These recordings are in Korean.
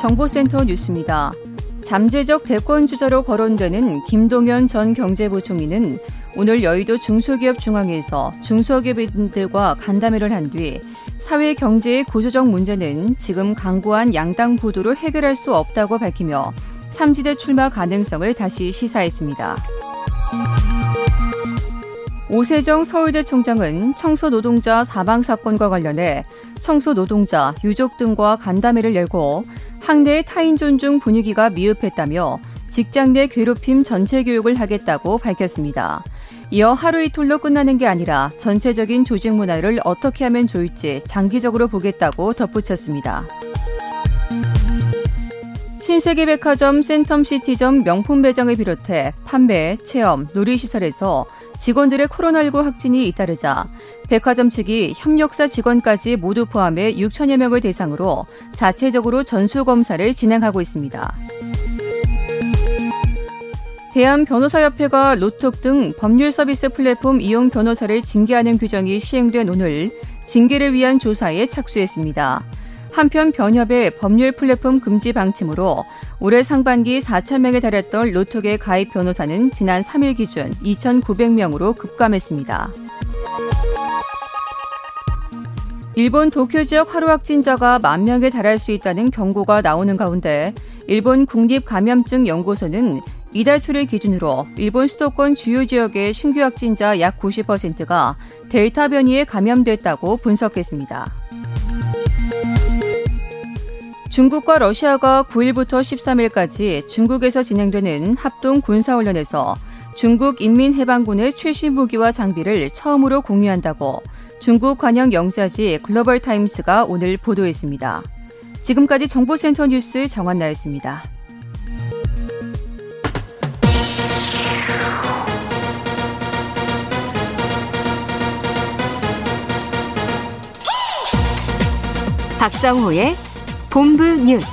정보센터 뉴스입니다. 잠재적 대권 주자로 거론되는 김동연 전 경제부 총리는 오늘 여의도 중소기업 중앙회에서 중소기업인들과 간담회를 한 뒤 사회 경제의 구조적 문제는 지금 강구한 양당 구도로 해결할 수 없다고 밝히며 삼지대 출마 가능성을 다시 시사했습니다. 오세정 서울대 총장은 청소 노동자 사망 사건과 관련해 청소 노동자, 유족 등과 간담회를 열고 학내의 타인 존중 분위기가 미흡했다며 직장 내 괴롭힘 전체 교육을 하겠다고 밝혔습니다. 이어 하루 이틀로 끝나는 게 아니라 전체적인 조직 문화를 어떻게 하면 좋을지 장기적으로 보겠다고 덧붙였습니다. 신세계백화점 센텀시티점 명품 매장을 비롯해 판매, 체험, 놀이시설에서 직원들의 코로나19 확진이 잇따르자 백화점 측이 협력사 직원까지 모두 포함해 6천여 명을 대상으로 자체적으로 전수검사를 진행하고 있습니다. 대한변호사협회가 로톡 등 법률 서비스 플랫폼 이용 변호사를 징계하는 규정이 시행된 오늘 징계를 위한 조사에 착수했습니다. 한편 변협의 법률 플랫폼 금지 방침으로 올해 상반기 4천 명에 달했던 로톡의 가입 변호사는 지난 3일 기준 2,900명으로 급감했습니다. 일본 도쿄 지역 하루 확진자가 만 명에 달할 수 있다는 경고가 나오는 가운데 일본 국립감염증 연구소는 이달 초를 기준으로 일본 수도권 주요 지역의 신규 확진자 약 90%가 델타 변이에 감염됐다고 분석했습니다. 중국과 러시아가 9일부터 13일까지 중국에서 진행되는 합동 군사훈련에서 중국 인민해방군의 최신 무기와 장비를 처음으로 공유한다고 중국 관영 영자지 글로벌 타임스가 오늘 보도했습니다. 지금까지 정보센터 뉴스 정한나였습니다. 박정호의 본부 뉴스.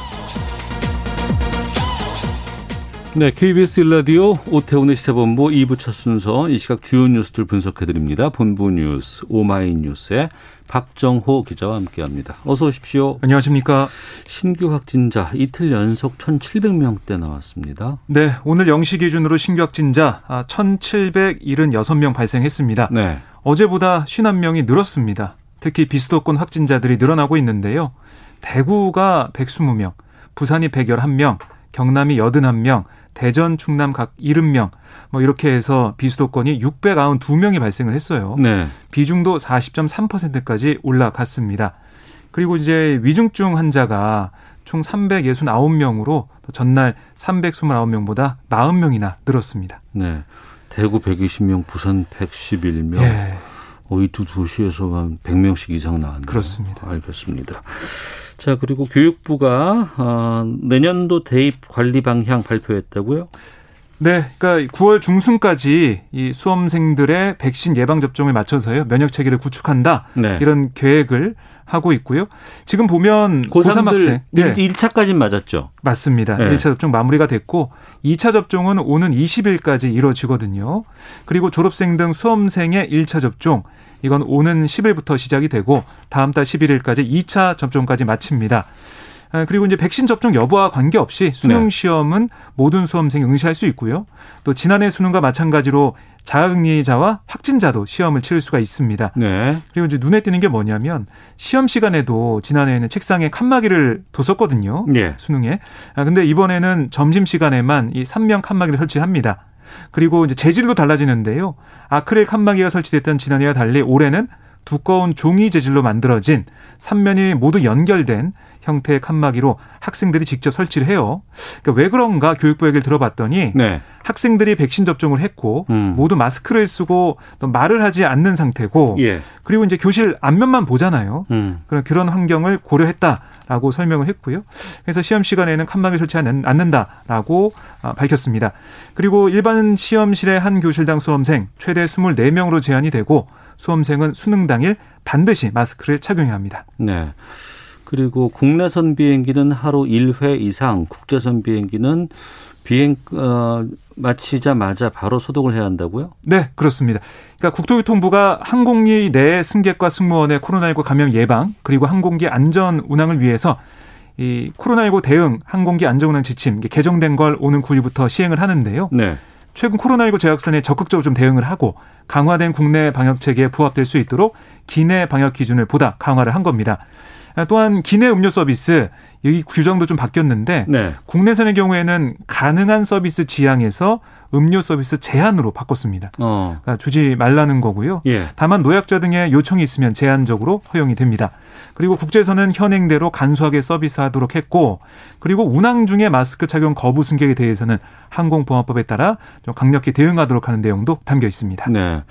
네, KBS 일라디오 오태훈의 시사본부 2부 첫 순서 이 시각 주요 뉴스들 분석해 드립니다. 본부 뉴스 오마이뉴스의 박정호 기자와 함께합니다. 어서 오십시오. 안녕하십니까. 신규 확진자 이틀 연속 1,700명대 나왔습니다. 네, 오늘 0시 기준으로 신규 확진자 1,776명 발생했습니다. 네. 어제보다 51명이 늘었습니다. 특히 비수도권 확진자들이 늘어나고 있는데요. 대구가 120명, 부산이 111명, 경남이 81명, 대전, 충남 각 70명, 뭐 이렇게 해서 비수도권이 692명이 발생을 했어요. 네. 비중도 40.3%까지 올라갔습니다. 그리고 이제 위중증 환자가 총 369명으로 전날 329명보다 40명이나 늘었습니다. 네. 대구 120명, 부산 111명. 예. 어, 이두 도시에서만 100명씩 이상 나왔네요. 그렇습니다. 알겠습니다. 자, 그리고 교육부가 어, 내년도 대입 관리 방향 발표했다고요? 네, 그러니까 9월 중순까지 이 수험생들의 백신 예방 접종을 맞춰서요 면역 체계를 구축한다 네. 이런 계획을 하고 있고요. 지금 보면 고3 학생 네. 1차까지 맞았죠. 맞습니다. 네. 1차 접종 마무리가 됐고 2차 접종은 오는 20일까지 이루어지거든요. 그리고 졸업생 등 수험생의 1차 접종 이건 오는 10일부터 시작이 되고 다음 달 11일까지 2차 접종까지 마칩니다. 아, 그리고 이제 백신 접종 여부와 관계없이 수능 네. 시험은 모든 수험생이 응시할 수 있고요. 또 지난해 수능과 마찬가지로 자가격리자와 확진자도 시험을 치를 수가 있습니다. 네. 그리고 이제 눈에 띄는 게 뭐냐면 시험 시간에도 지난해에는 책상에 칸막이를 뒀었거든요. 네. 수능에. 아 근데 이번에는 점심 시간에만 이 3명 칸막이를 설치합니다. 그리고 이제 재질도 달라지는데요. 아크릴 칸막이가 설치됐던 지난해와 달리 올해는 두꺼운 종이 재질로 만들어진 3면이 모두 연결된 형태의 칸막이로 학생들이 직접 설치를 해요. 그러니까 왜 그런가 교육부 얘기를 들어봤더니 네. 학생들이 백신 접종을 했고 음. 모두 마스크를 쓰고 또 말을 하지 않는 상태고 예. 그리고 이제 교실 앞면만 보잖아요. 음. 그런 그런 환경을 고려했다 라고 설명을 했고요. 그래서 시험 시간에는 칸막이 설치하지 않- 않는다라고 아, 밝혔습니다. 그리고 일반 시험실의 한 교실당 수험생 최대 24명으로 제한이 되고 수험생은 수능 당일 반드시 마스크를 착용해야 합니다. 네. 그리고 국내선 비행기는 하루 1회 이상, 국제선 비행기는 비행 어, 마치자마자 바로 소독을 해야 한다고요? 네, 그렇습니다. 그러니까 국토교통부가 항공기 내 승객과 승무원의 코로나19 감염 예방 그리고 항공기 안전 운항을 위해서 이 코로나19 대응 항공기 안전 운항 지침 개정된 걸 오는 9일부터 시행을 하는데요. 네. 최근 코로나19 재확산에 적극적으로 좀 대응을 하고 강화된 국내 방역 체계에 부합될 수 있도록 기내 방역 기준을 보다 강화를 한 겁니다. 또한 기내 음료 서비스 여기 규정도 좀 바뀌었는데 네. 국내선의 경우에는 가능한 서비스 지향에서 음료 서비스 제한으로 바꿨습니다. 어. 그러니까 주지 말라는 거고요. 예. 다만 노약자 등의 요청이 있으면 제한적으로 허용이 됩니다. 그리고 국제선은 현행대로 간소하게 서비스하도록 했고, 그리고 운항 중에 마스크 착용 거부 승객에 대해서는 항공보안법에 따라 좀 강력히 대응하도록 하는 내용도 담겨 있습니다. 네.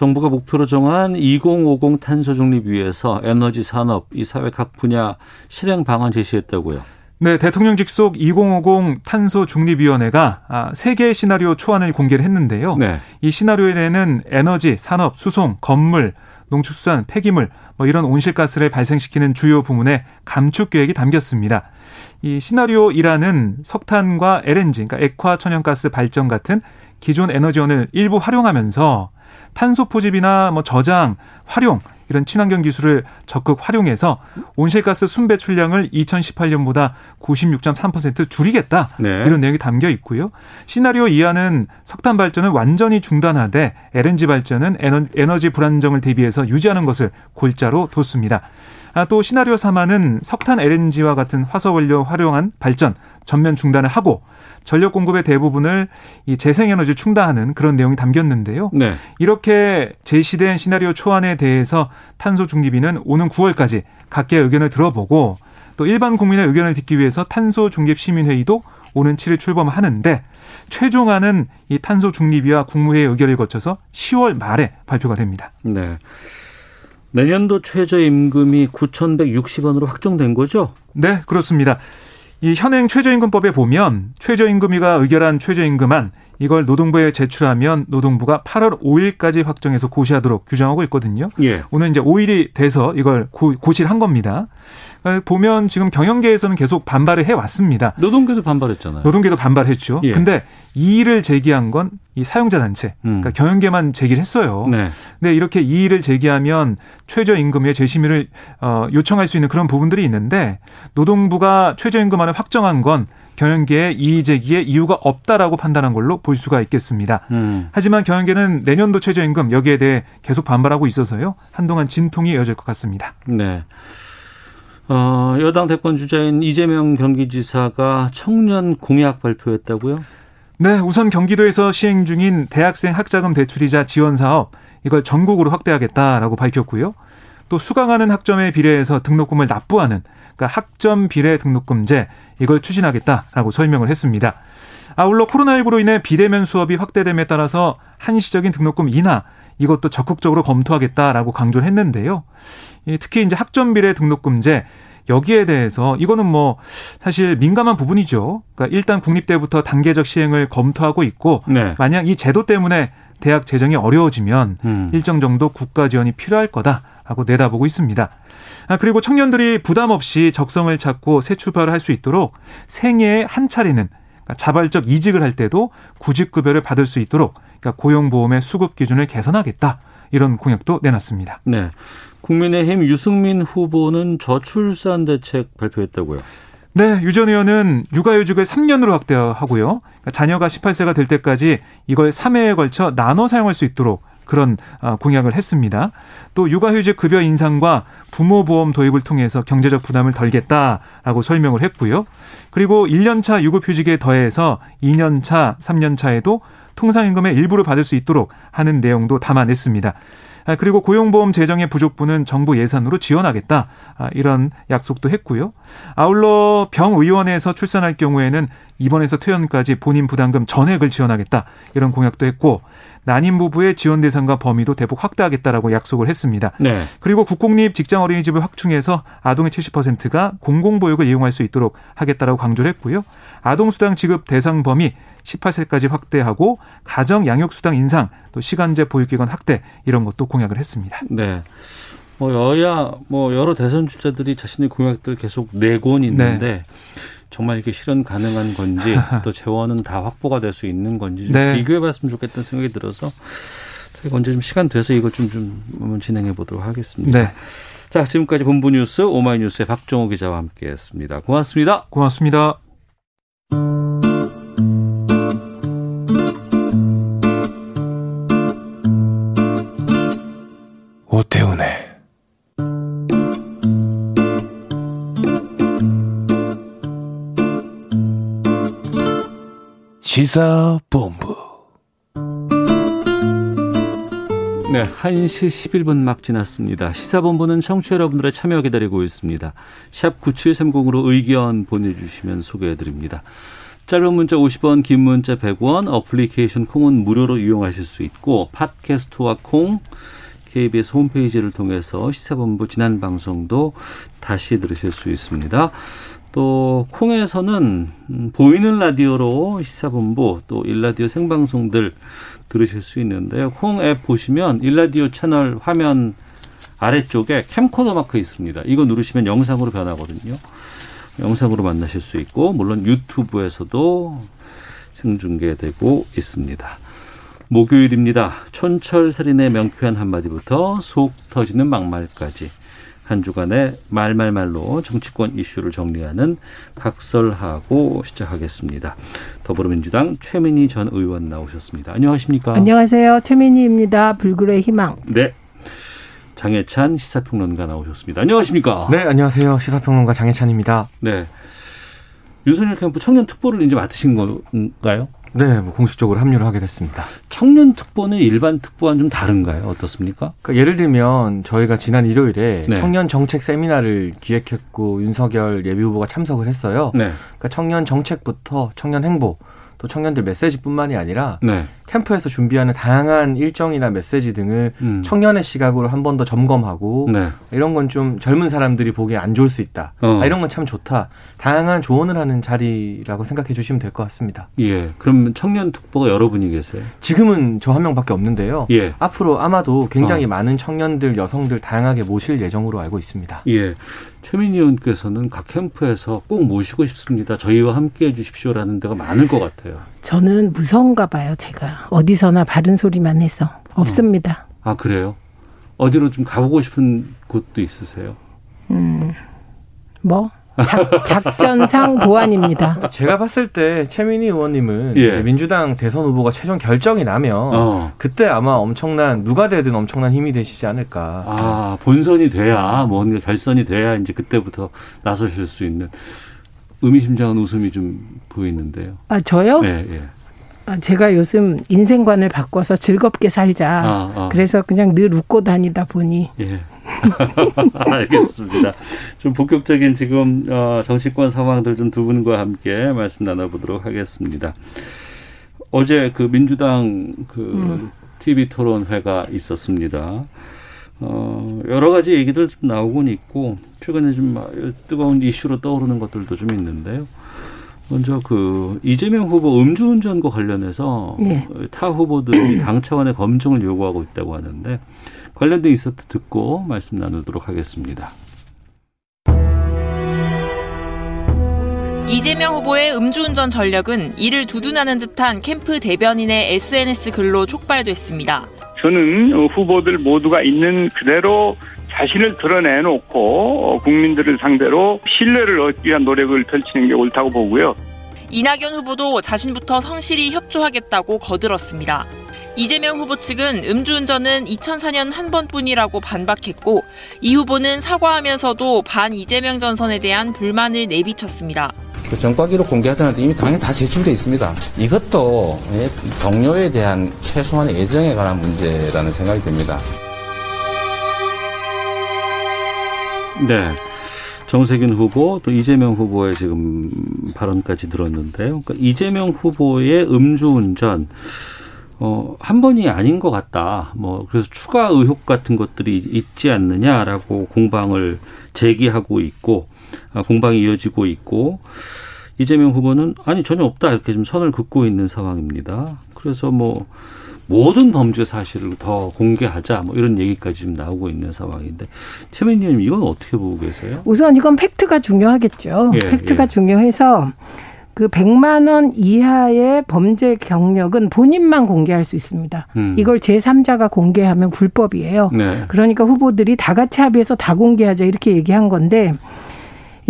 정부가 목표로 정한 2050 탄소 중립 위해서 에너지 산업 이 사회 각 분야 실행 방안 제시했다고요. 네, 대통령 직속 2050 탄소 중립위원회가 아, 세 개의 시나리오 초안을 공개를 했는데요. 네. 이 시나리오에는 에너지, 산업, 수송, 건물, 농축수산, 폐기물 뭐 이런 온실가스를 발생시키는 주요 부문의 감축 계획이 담겼습니다. 이 시나리오 1안은 석탄과 LNG, 그러니까 액화 천연가스 발전 같은 기존 에너지원을 일부 활용하면서 탄소 포집이나 뭐 저장, 활용 이런 친환경 기술을 적극 활용해서 온실가스 순배출량을 2018년보다 96.3% 줄이겠다. 네. 이런 내용이 담겨 있고요. 시나리오 2안은 석탄 발전을 완전히 중단하되 LNG 발전은 에너- 에너지 불안정을 대비해서 유지하는 것을 골자로 뒀습니다. 아, 또 시나리오 3안은 석탄 LNG와 같은 화석 원료 활용한 발전 전면 중단을 하고 전력 공급의 대부분을 이 재생에너지 충당하는 그런 내용이 담겼는데요. 네. 이렇게 제시된 시나리오 초안에 대해서 탄소 중립위는 오는 9월까지 각계의 의견을 들어보고 또 일반 국민의 의견을 듣기 위해서 탄소 중립 시민회의도 오는 7일 출범하는데 최종안은 이 탄소 중립위와 국무회의 의결을 거쳐서 10월 말에 발표가 됩니다. 네. 내년도 최저임금이 9,160원으로 확정된 거죠? 네, 그렇습니다. 이 현행 최저임금법에 보면 최저임금위가 의결한 최저임금안 이걸 노동부에 제출하면 노동부가 8월 5일까지 확정해서 고시하도록 규정하고 있거든요. 예. 오늘 이제 5일이 돼서 이걸 고, 고시를 한 겁니다. 그러니까 보면 지금 경영계에서는 계속 반발을 해 왔습니다. 노동계도 반발했잖아요. 노동계도 반발했죠. 예. 근데 이의를 제기한 건 이 사용자 단체, 음. 그러니까 경영계만 제기를 했어요. 네. 근데 이렇게 이의를 제기하면 최저임금의 재심의를 어, 요청할 수 있는 그런 부분들이 있는데 노동부가 최저임금안을 확정한 건 경영계의 이의 제기에 이유가 없다라고 판단한 걸로 볼 수가 있겠습니다. 음. 하지만 경영계는 내년도 최저임금 여기에 대해 계속 반발하고 있어서요. 한동안 진통이 이어질 것 같습니다. 네. 어, 여당 대권 주자인 이재명 경기지사가 청년 공약 발표했다고요? 네, 우선 경기도에서 시행 중인 대학생 학자금 대출이자 지원 사업 이걸 전국으로 확대하겠다라고 밝혔고요. 또 수강하는 학점에 비례해서 등록금을 납부하는 그러니까 학점 비례 등록금제 이걸 추진하겠다라고 설명을 했습니다. 아울러 코로나19로 인해 비대면 수업이 확대됨에 따라서 한시적인 등록금 인하 이것도 적극적으로 검토하겠다라고 강조를 했는데요. 이 특히 이제 학점 비례 등록금제 여기에 대해서 이거는 뭐 사실 민감한 부분이죠. 그러니까 일단 국립대부터 단계적 시행을 검토하고 있고 네. 만약 이 제도 때문에 대학 재정이 어려워지면 음. 일정 정도 국가 지원이 필요할 거다 라고 내다보고 있습니다. 아, 그리고 청년들이 부담 없이 적성을 찾고 새 출발을 할 수 있도록 생애에 한 차례는 그러니까 자발적 이직을 할 때도 구직급여를 받을 수 있도록 그러니까 고용보험의 수급 기준을 개선하겠다 이런 공약도 내놨습니다. 네. 국민의힘 유승민 후보는 저출산 대책 발표했다고요. 네, 유 전 의원은 육아휴직을 3년으로 확대하고요. 그러니까 자녀가 18세가 될 때까지 이걸 3회에 걸쳐 나눠 사용할 수 있도록 그런 어, 공약을 했습니다. 또 육아휴직 급여 인상과 부모보험 도입을 통해서 경제적 부담을 덜겠다라고 설명을 했고요. 그리고 1년차 유급휴직에 더해서 2년차, 3년차에도 통상임금의 일부를 받을 수 있도록 하는 내용도 담아냈습니다. 아, 그리고 고용보험 재정의 부족분은 정부 예산으로 지원하겠다. 아, 이런 약속도 했고요. 아울러 병의원에서 출산할 경우에는 입원해서 퇴원까지 본인 부담금 전액을 지원하겠다. 이런 공약도 했고 난임 부부의 지원 대상과 범위도 대폭 확대하겠다라고 약속을 했습니다. 네. 그리고 국공립 직장 어린이집을 확충해서 아동의 70%가 공공보육을 이용할 수 있도록 하겠다라고 강조를 했고요. 아동수당 지급 대상 범위 18세까지 확대하고 가정 양육수당 인상, 또 시간제 보육기간 확대 이런 것도 공약을 했습니다. 네. 뭐 여야 뭐 여러 대선 주자들이 자신의 공약들 계속 내곤 있는데 네. 정말 이게 실현 가능한 건지 또 재원은 다 확보가 될 수 있는 건지 좀 네. 비교해봤으면 좋겠다는 생각이 들어서 저희가 언제 좀 시간 돼서 이거 좀, 좀 한번 진행해 보도록 하겠습니다. 네. 자 지금까지 본부 뉴스 오마이뉴스의 박정호 기자와 함께했습니다. 고맙습니다. 고맙습니다. 오태훈의 시사본부 네, 1시 11분 막 지났습니다. 시사본부는 청취자 여러분들의 참여 기다리고 있습니다. 샵 9730으로 의견 보내주시면 소개해드립니다. 짧은 문자 50원, 긴 문자 100원, 어플리케이션 콩은 무료로 이용하실 수 있고 팟캐스트와 콩, KBS 홈페이지를 통해서 시사본부 지난 방송도 다시 들으실 수 있습니다. 또 콩에서는 음, 보이는 라디오로 시사본부 또 일라디오 생방송들 들으실 수 있는데요. 콩 앱 보시면 일라디오 채널 화면 아래쪽에 캠코더 마크 있습니다. 이거 누르시면 영상으로 변하거든요. 영상으로 만나실 수 있고 물론 유튜브에서도 생중계되고 있습니다. 목요일입니다. 촌철살인의 명쾌한 한마디부터 속 터지는 막말까지 한 주간의 말말말로 정치권 이슈를 정리하는 각설하고 시작하겠습니다. 더불어민주당 최민희 전 의원 나오셨습니다. 안녕하십니까? 안녕하세요. 최민희입니다. 불굴의 희망. 네. 장혜찬 시사평론가 나오셨습니다. 안녕하십니까? 네, 안녕하세요. 시사평론가 장혜찬입니다. 네. 윤석열 캠프 청년 특보를 이제 맡으신 건가요? 네, 뭐 공식적으로 합류를 하게 됐습니다. 청년 특보는 일반 특보와는 좀 다른가요? 어떻습니까? 그러니까 예를 들면 저희가 지난 일요일에 네. 청년 정책 세미나를 기획했고 윤석열 예비 후보가 참석을 했어요. 네. 그러니까 청년 정책부터 청년 행보 또 청년들 메시지뿐만이 아니라 네. 캠프에서 준비하는 다양한 일정이나 메시지 등을 음. 청년의 시각으로 한 번 더 점검하고 네. 이런 건 좀 젊은 사람들이 보기에 안 좋을 수 있다. 어. 아, 이런 건 참 좋다. 다양한 조언을 하는 자리라고 생각해 주시면 될 것 같습니다. 예. 그럼 청년 특보가 여러분이 계세요? 지금은 저 한 명밖에 없는데요. 예. 앞으로 아마도 굉장히 어. 많은 청년들, 여성들 다양하게 모실 예정으로 알고 있습니다. 예. 최민희 의원께서는 각 캠프에서 꼭 모시고 싶습니다. 저희와 함께 해 주십시오라는 데가 많을 것 같아요. 저는 무서운가 봐요. 제가 어디서나 바른 소리만 해서 없습니다. 아, 그래요? 어디로 좀 가보고 싶은 곳도 있으세요? 음, 뭐 작, 작전상 보안입니다. 제가 봤을 때 최민희 의원님은 예. 이제 민주당 대선 후보가 최종 결정이 나면 어. 그때 아마 엄청난 누가 되든 엄청난 힘이 되시지 않을까. 아, 본선이 돼야, 뭔가 결선이 돼야 이제 그때부터 나서실 수 있는 의미심장한 웃음이 좀 보이는데요. 아 저요? 예, 예. 아, 제가 요즘 인생관을 바꿔서 즐겁게 살자. 아, 아. 그래서 그냥 늘 웃고 다니다 보니 예. 알겠습니다. 좀 본격적인 지금 어, 정치권 상황들 좀 두 분과 함께 말씀 나눠보도록 하겠습니다. 어제 그 민주당 그 TV 토론회가 있었습니다. 어, 여러 가지 얘기들 좀 나오곤 있고 최근에 좀 뜨거운 이슈로 떠오르는 것들도 좀 있는데요. 먼저 그 이재명 후보 음주운전과 관련해서 예. 타 후보들이 당 차원의 검증을 요구하고 있다고 하는데 관련된 있었다 듣고 말씀 나누도록 하겠습니다. 이재명 후보의 음주운전 전력은 이를 두둔하는 듯한 캠프 대변인의 SNS 글로 촉발됐습니다. 저는 어, 후보들 모두가 있는 그대로 자신을 드러내놓고 어, 국민들을 상대로 신뢰를 얻기 위한 노력을 펼치는 게 옳다고 보고요. 이낙연 후보도 자신부터 성실히 협조하겠다고 거들었습니다. 이재명 후보 측은 음주운전은 2004년 한 번뿐이라고 반박했고 이 후보는 사과하면서도 반 이재명 전선에 대한 불만을 내비쳤습니다. 그 전과 기록 공개하자는데 이미 당에 다 제출돼 있습니다. 이것도 예, 동료에 대한 최소한의 애정에 관한 문제라는 생각이 듭니다. 네. 정세균 후보 또 이재명 후보의 지금 발언까지 들었는데요. 그러니까 이재명 후보의 음주운전 어, 한 번이 아닌 것 같다. 뭐, 그래서 추가 의혹 같은 것들이 있지 않느냐라고 공방을 제기하고 있고, 아, 공방이 이어지고 있고, 이재명 후보는 아니, 전혀 없다. 이렇게 좀 선을 긋고 있는 상황입니다. 그래서 뭐, 모든 범죄 사실을 더 공개하자. 뭐 이런 얘기까지 지금 나오고 있는 상황인데, 최민님 이건 어떻게 보고 계세요? 우선 이건 팩트가 중요하겠죠. 예, 팩트가 예. 중요해서 그 100만 원 이하의 범죄 경력은 본인만 공개할 수 있습니다. 음. 이걸 제3자가 공개하면 불법이에요. 네. 그러니까 후보들이 다 같이 합의해서 다 공개하자 이렇게 얘기한 건데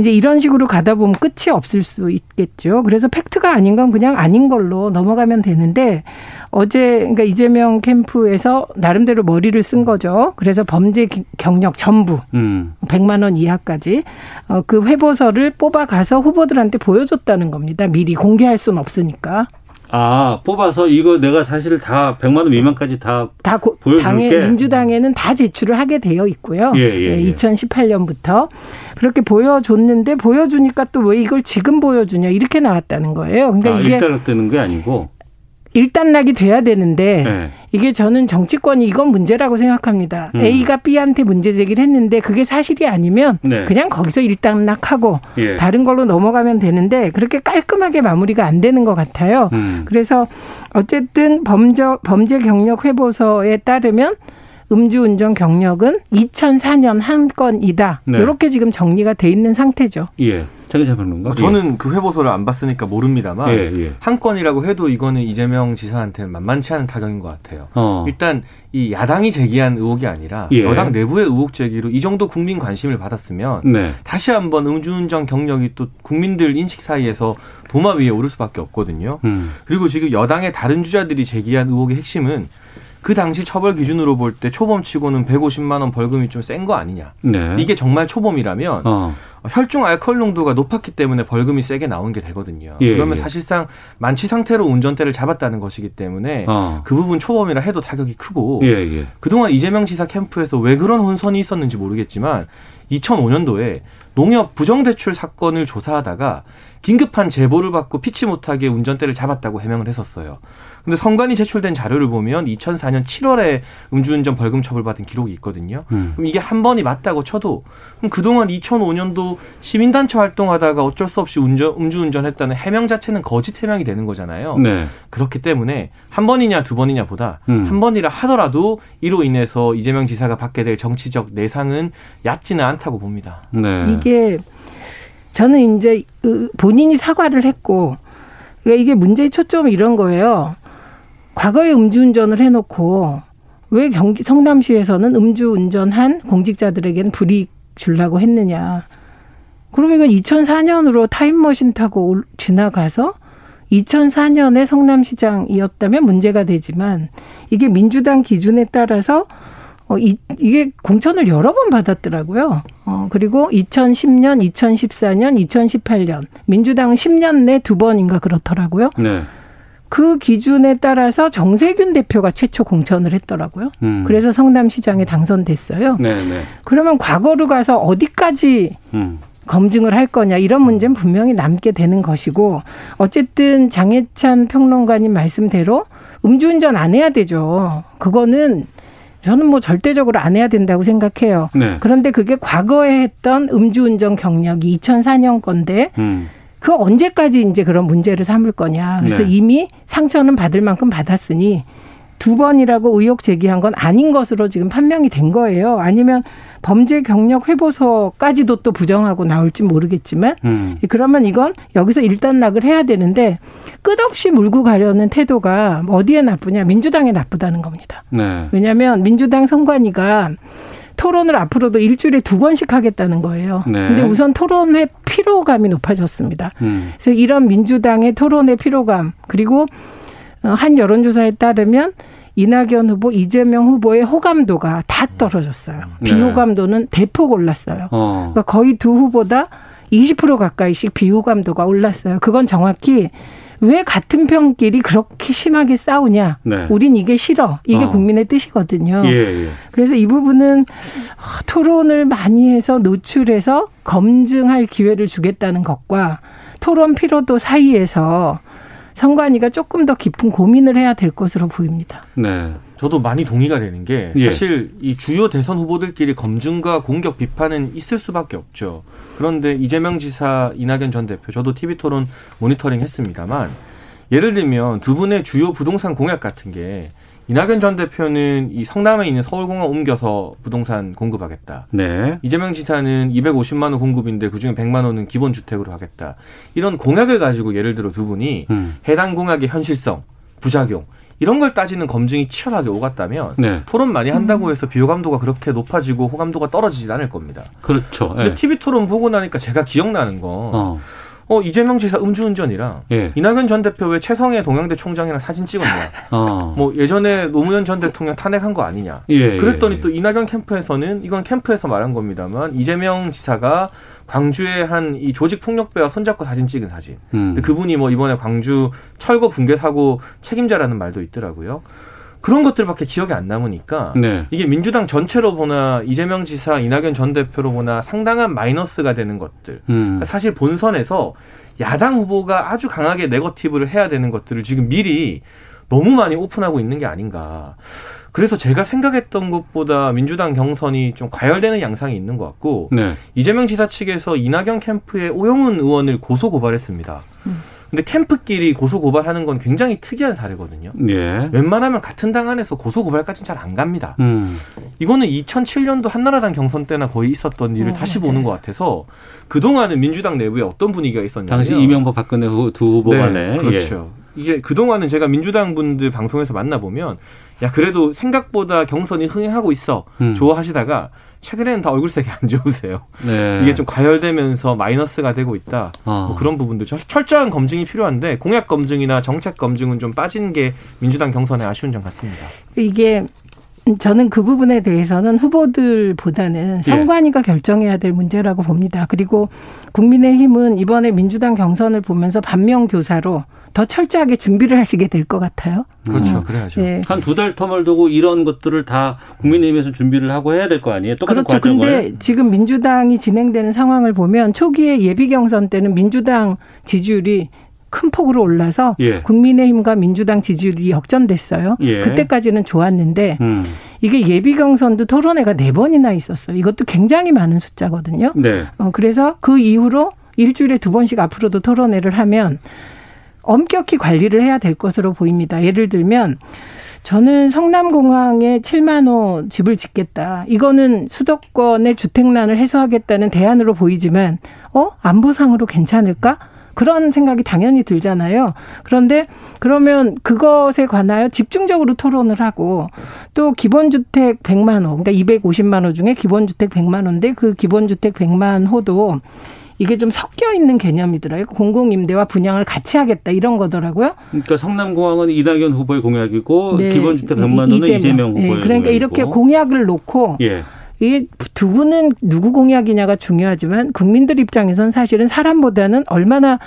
이제 이런 식으로 가다 보면 끝이 없을 수 있겠죠. 그래서 팩트가 아닌 건 그냥 아닌 걸로 넘어가면 되는데 어제 그러니까 이재명 캠프에서 나름대로 머리를 쓴 거죠. 그래서 범죄 기- 경력 전부 음. 100만 원 이하까지 어, 그 회보서를 뽑아가서 후보들한테 보여줬다는 겁니다. 미리 공개할 수는 없으니까. 아, 뽑아서 이거 내가 사실 다 100만 원 미만까지 다 다 고- 보여줄게. 당에 민주당에는 다 제출을 하게 되어 있고요. 예, 예, 예. 2018년부터 그렇게 보여줬는데 보여주니까 또 왜 이걸 지금 보여주냐 이렇게 나왔다는 거예요. 그러니까 아, 이게 일단락되는 게 아니고. 일단락이 돼야 되는데 네. 이게 저는 정치권이 이건 문제라고 생각합니다. 음. A가 B한테 문제 제기를 했는데 그게 사실이 아니면 네. 그냥 거기서 일단락하고 예. 다른 걸로 넘어가면 되는데 그렇게 깔끔하게 마무리가 안 되는 것 같아요. 음. 그래서 어쨌든 범죄 범죄 경력 회보서에 따르면 음주운전 경력은 2004년 한 건이다. 네. 이렇게 지금 정리가 돼 있는 상태죠. 예. 장기찬 평론가. 저는 그 회보서를 안 봤으니까 모릅니다만 예, 예. 한 건이라고 해도 이거는 이재명 지사한테는 만만치 않은 타격인 것 같아요. 어. 일단 이 야당이 제기한 의혹이 아니라 예. 여당 내부의 의혹 제기로 이 정도 국민 관심을 받았으면 네. 다시 한번 음주운전 경력이 또 국민들 인식 사이에서 도마 위에 오를 수밖에 없거든요. 음. 그리고 지금 여당의 다른 주자들이 제기한 의혹의 핵심은 그 당시 처벌 기준으로 볼 때 초범치고는 150만 원 벌금이 좀 센 거 아니냐. 네. 이게 정말 초범이라면 어. 혈중 알코올 농도가 높았기 때문에 벌금이 세게 나온 게 되거든요. 예, 그러면 예. 사실상 만취 상태로 운전대를 잡았다는 것이기 때문에 어. 그 부분 초범이라 해도 타격이 크고 예, 예. 그동안 이재명 지사 캠프에서 왜 그런 혼선이 있었는지 모르겠지만 2005년도에 농협 부정대출 사건을 조사하다가 긴급한 제보를 받고 피치 못하게 운전대를 잡았다고 해명을 했었어요. 근데 선관위 제출된 자료를 보면 2004년 7월에 음주운전 벌금 처벌받은 기록이 있거든요. 음. 그럼 이게 한 번이 맞다고 쳐도 그럼 그동안 2005년도 시민단체 활동하다가 어쩔 수 없이 운전, 음주운전했다는 해명 자체는 거짓 해명이 되는 거잖아요. 네. 그렇기 때문에 한 번이냐 두 번이냐 보다 음. 한 번이라 하더라도 이로 인해서 이재명 지사가 받게 될 정치적 내상은 얕지는 않다고 봅니다. 네. 이게 저는 이제 그 본인이 사과를 했고 그러니까 이게 문제의 초점은 이런 거예요. 과거에 음주운전을 해놓고 왜 경기 성남시에서는 음주운전한 공직자들에게는 불이익 주려고 했느냐. 그러면 이건 2004년으로 타임머신 타고 올- 지나가서 2004년에 성남시장이었다면 문제가 되지만 이게 민주당 기준에 따라서 어, 이, 이게 공천을 여러 번 받았더라고요. 어, 그리고 2010년, 2014년, 2018년. 민주당은 10년 내 두 번인가 그렇더라고요. 네. 그 기준에 따라서 정세균 대표가 최초 공천을 했더라고요. 음. 그래서 성남시장에 당선됐어요. 네, 네. 그러면 과거로 가서 어디까지 음. 검증을 할 거냐 이런 문제는 분명히 남게 되는 것이고 어쨌든 장혜찬 평론가님 말씀대로 음주운전 안 해야 되죠. 그거는 저는 뭐 절대적으로 안 해야 된다고 생각해요. 네. 그런데 그게 과거에 했던 음주운전 경력이 2004년 건데 음. 그 언제까지 이제 그런 문제를 삼을 거냐. 그래서 네. 이미 상처는 받을 만큼 받았으니 두 번이라고 의혹 제기한 건 아닌 것으로 지금 판명이 된 거예요. 아니면 범죄 경력 회보서까지도 또 부정하고 나올지 모르겠지만 음. 그러면 이건 여기서 일단락을 해야 되는데 끝없이 물고 가려는 태도가 어디에 나쁘냐 민주당에 나쁘다는 겁니다. 네. 왜냐하면 민주당 선관위가 토론을 앞으로도 일주일에 두 번씩 하겠다는 거예요. 네. 근데 우선 토론회 피로감이 높아졌습니다. 음. 그래서 이런 민주당의 토론의 피로감 그리고 어, 한 여론조사에 따르면 이낙연 후보, 이재명 후보의 호감도가 다 떨어졌어요. 네. 비호감도는 대폭 올랐어요. 어. 그러니까 거의 두 후보다 20% 가까이씩 비호감도가 올랐어요. 그건 정확히 왜 같은 편끼리 그렇게 심하게 싸우냐? 네. 우린 이게 싫어. 이게 어. 국민의 뜻이거든요. 예, 예. 그래서 이 부분은 아, 토론을 많이 해서 노출해서 검증할 기회를 주겠다는 것과 토론 피로도 사이에서 선관위가 조금 더 깊은 고민을 해야 될 것으로 보입니다. 네. 저도 많이 동의가 되는 게 예. 사실 이 주요 대선 후보들끼리 검증과 공격 비판은 있을 수밖에 없죠. 그런데 이재명 지사, 이낙연 전 대표, 저도 TV 토론 모니터링 했습니다만 예를 들면 두 분의 주요 부동산 공약 같은 게 이낙연 전 대표는 이 성남에 있는 서울공항 옮겨서 부동산 공급하겠다. 네. 이재명 지사는 250만 원 공급인데 그중에 100만 원은 기본 주택으로 하겠다. 이런 공약을 가지고 예를 들어 두 분이 음. 해당 공약의 현실성, 부작용 이런 걸 따지는 검증이 치열하게 오갔다면 네. 토론 많이 한다고 해서 비호감도가 그렇게 높아지고 호감도가 떨어지진 않을 겁니다. 그렇죠. 근데 예. TV 토론 보고 나니까 제가 기억나는 거, 어, 어. 이재명 지사 음주운전이랑 예. 이낙연 전 대표 왜 최성해 동양대 총장이랑 사진 찍었냐? 어. 뭐 예전에 노무현 전 대통령 탄핵한 거 아니냐? 예, 그랬더니 예, 예. 또 이낙연 캠프에서는 이건 캠프에서 말한 겁니다만 이재명 지사가 광주에 한이 조직 폭력배와 손잡고 사진 찍은 사진. 음. 그분이 뭐 이번에 광주 철거 붕괴 사고 책임자라는 말도 있더라고요. 그런 것들밖에 기억이 안 남으니까 네. 이게 민주당 전체로 보나 이재명 지사, 이낙연 전 대표로 보나 상당한 마이너스가 되는 것들. 음. 그러니까 사실 본선에서 야당 후보가 아주 강하게 네거티브를 해야 되는 것들을 지금 미리 너무 많이 오픈하고 있는 게 아닌가. 그래서 제가 생각했던 것보다 민주당 경선이 좀 과열되는 양상이 있는 것 같고 네. 이재명 지사 측에서 이낙연 캠프의 오영훈 의원을 고소 고발했습니다. 근데 캠프끼리 고소 고발하는 건 굉장히 특이한 사례거든요. 예. 웬만하면 같은 당 안에서 고소 고발까지는 잘 안 갑니다. 음. 이거는 2007년도 한나라당 경선 때나 거의 있었던 일을 어, 다시 맞아요. 보는 것 같아서 그 동안은 민주당 내부에 어떤 분위기가 있었냐면 당시 이명박 박근혜 후, 두 후보 간에 네, 그렇죠. 이게 그 동안은 제가 민주당 분들 방송에서 만나 보면 야 그래도 생각보다 경선이 흥행하고 있어 음. 좋아하시다가 최근에는 다 얼굴색이 안 좋으세요. 네. 이게 좀 과열되면서 마이너스가 되고 있다. 어. 뭐 그런 부분들 철- 철저한 검증이 필요한데 공약 검증이나 정책 검증은 좀 빠진 게 민주당 경선의 아쉬운 점 같습니다. 이게 저는 그 부분에 대해서는 후보들보다는 선관위가 결정해야 될 문제라고 봅니다. 그리고 국민의힘은 이번에 민주당 경선을 보면서 반면 교사로 더 철저하게 준비를 하시게 될 것 같아요. 그렇죠. 그래야죠. 예. 한두달 텀을 두고 이런 것들을 다 국민의힘에서 준비를 하고 해야 될 거 아니에요? 똑같은 그렇죠. 과정을. 근데 지금 민주당이 진행되는 상황을 보면 초기에 예비 경선 때는 민주당 지지율이 큰 폭으로 올라서 예. 국민의힘과 민주당 지지율이 역전됐어요. 예. 그때까지는 좋았는데 음. 이게 예비 경선도 토론회가 네 번이나 있었어요. 이것도 굉장히 많은 숫자거든요. 네. 어, 그래서 그 이후로 일주일에 두 번씩 앞으로도 토론회를 하면 엄격히 관리를 해야 될 것으로 보입니다. 예를 들면 저는 성남공항에 7만 호 집을 짓겠다. 이거는 수도권의 주택난을 해소하겠다는 대안으로 보이지만 어 안보상으로 괜찮을까? 그런 생각이 당연히 들잖아요. 그런데 그러면 그것에 관하여 집중적으로 토론을 하고 또 기본주택 100만 호, 그러니까 250만 호 중에 기본주택 100만 호인데 그 기본주택 100만 호도 이게 좀 섞여 있는 개념이더라고요. 공공임대와 분양을 같이 하겠다 이런 거더라고요. 그러니까 성남공항은 이낙연 후보의 공약이고 네. 기본주택 100만 원은 이재명, 이재명. 후보의 네, 공약이고. 그러니까 이렇게 공약을 놓고 예. 이게 두 분은 누구 공약이냐가 중요하지만 국민들 입장에선 사실은 사람보다는 얼마나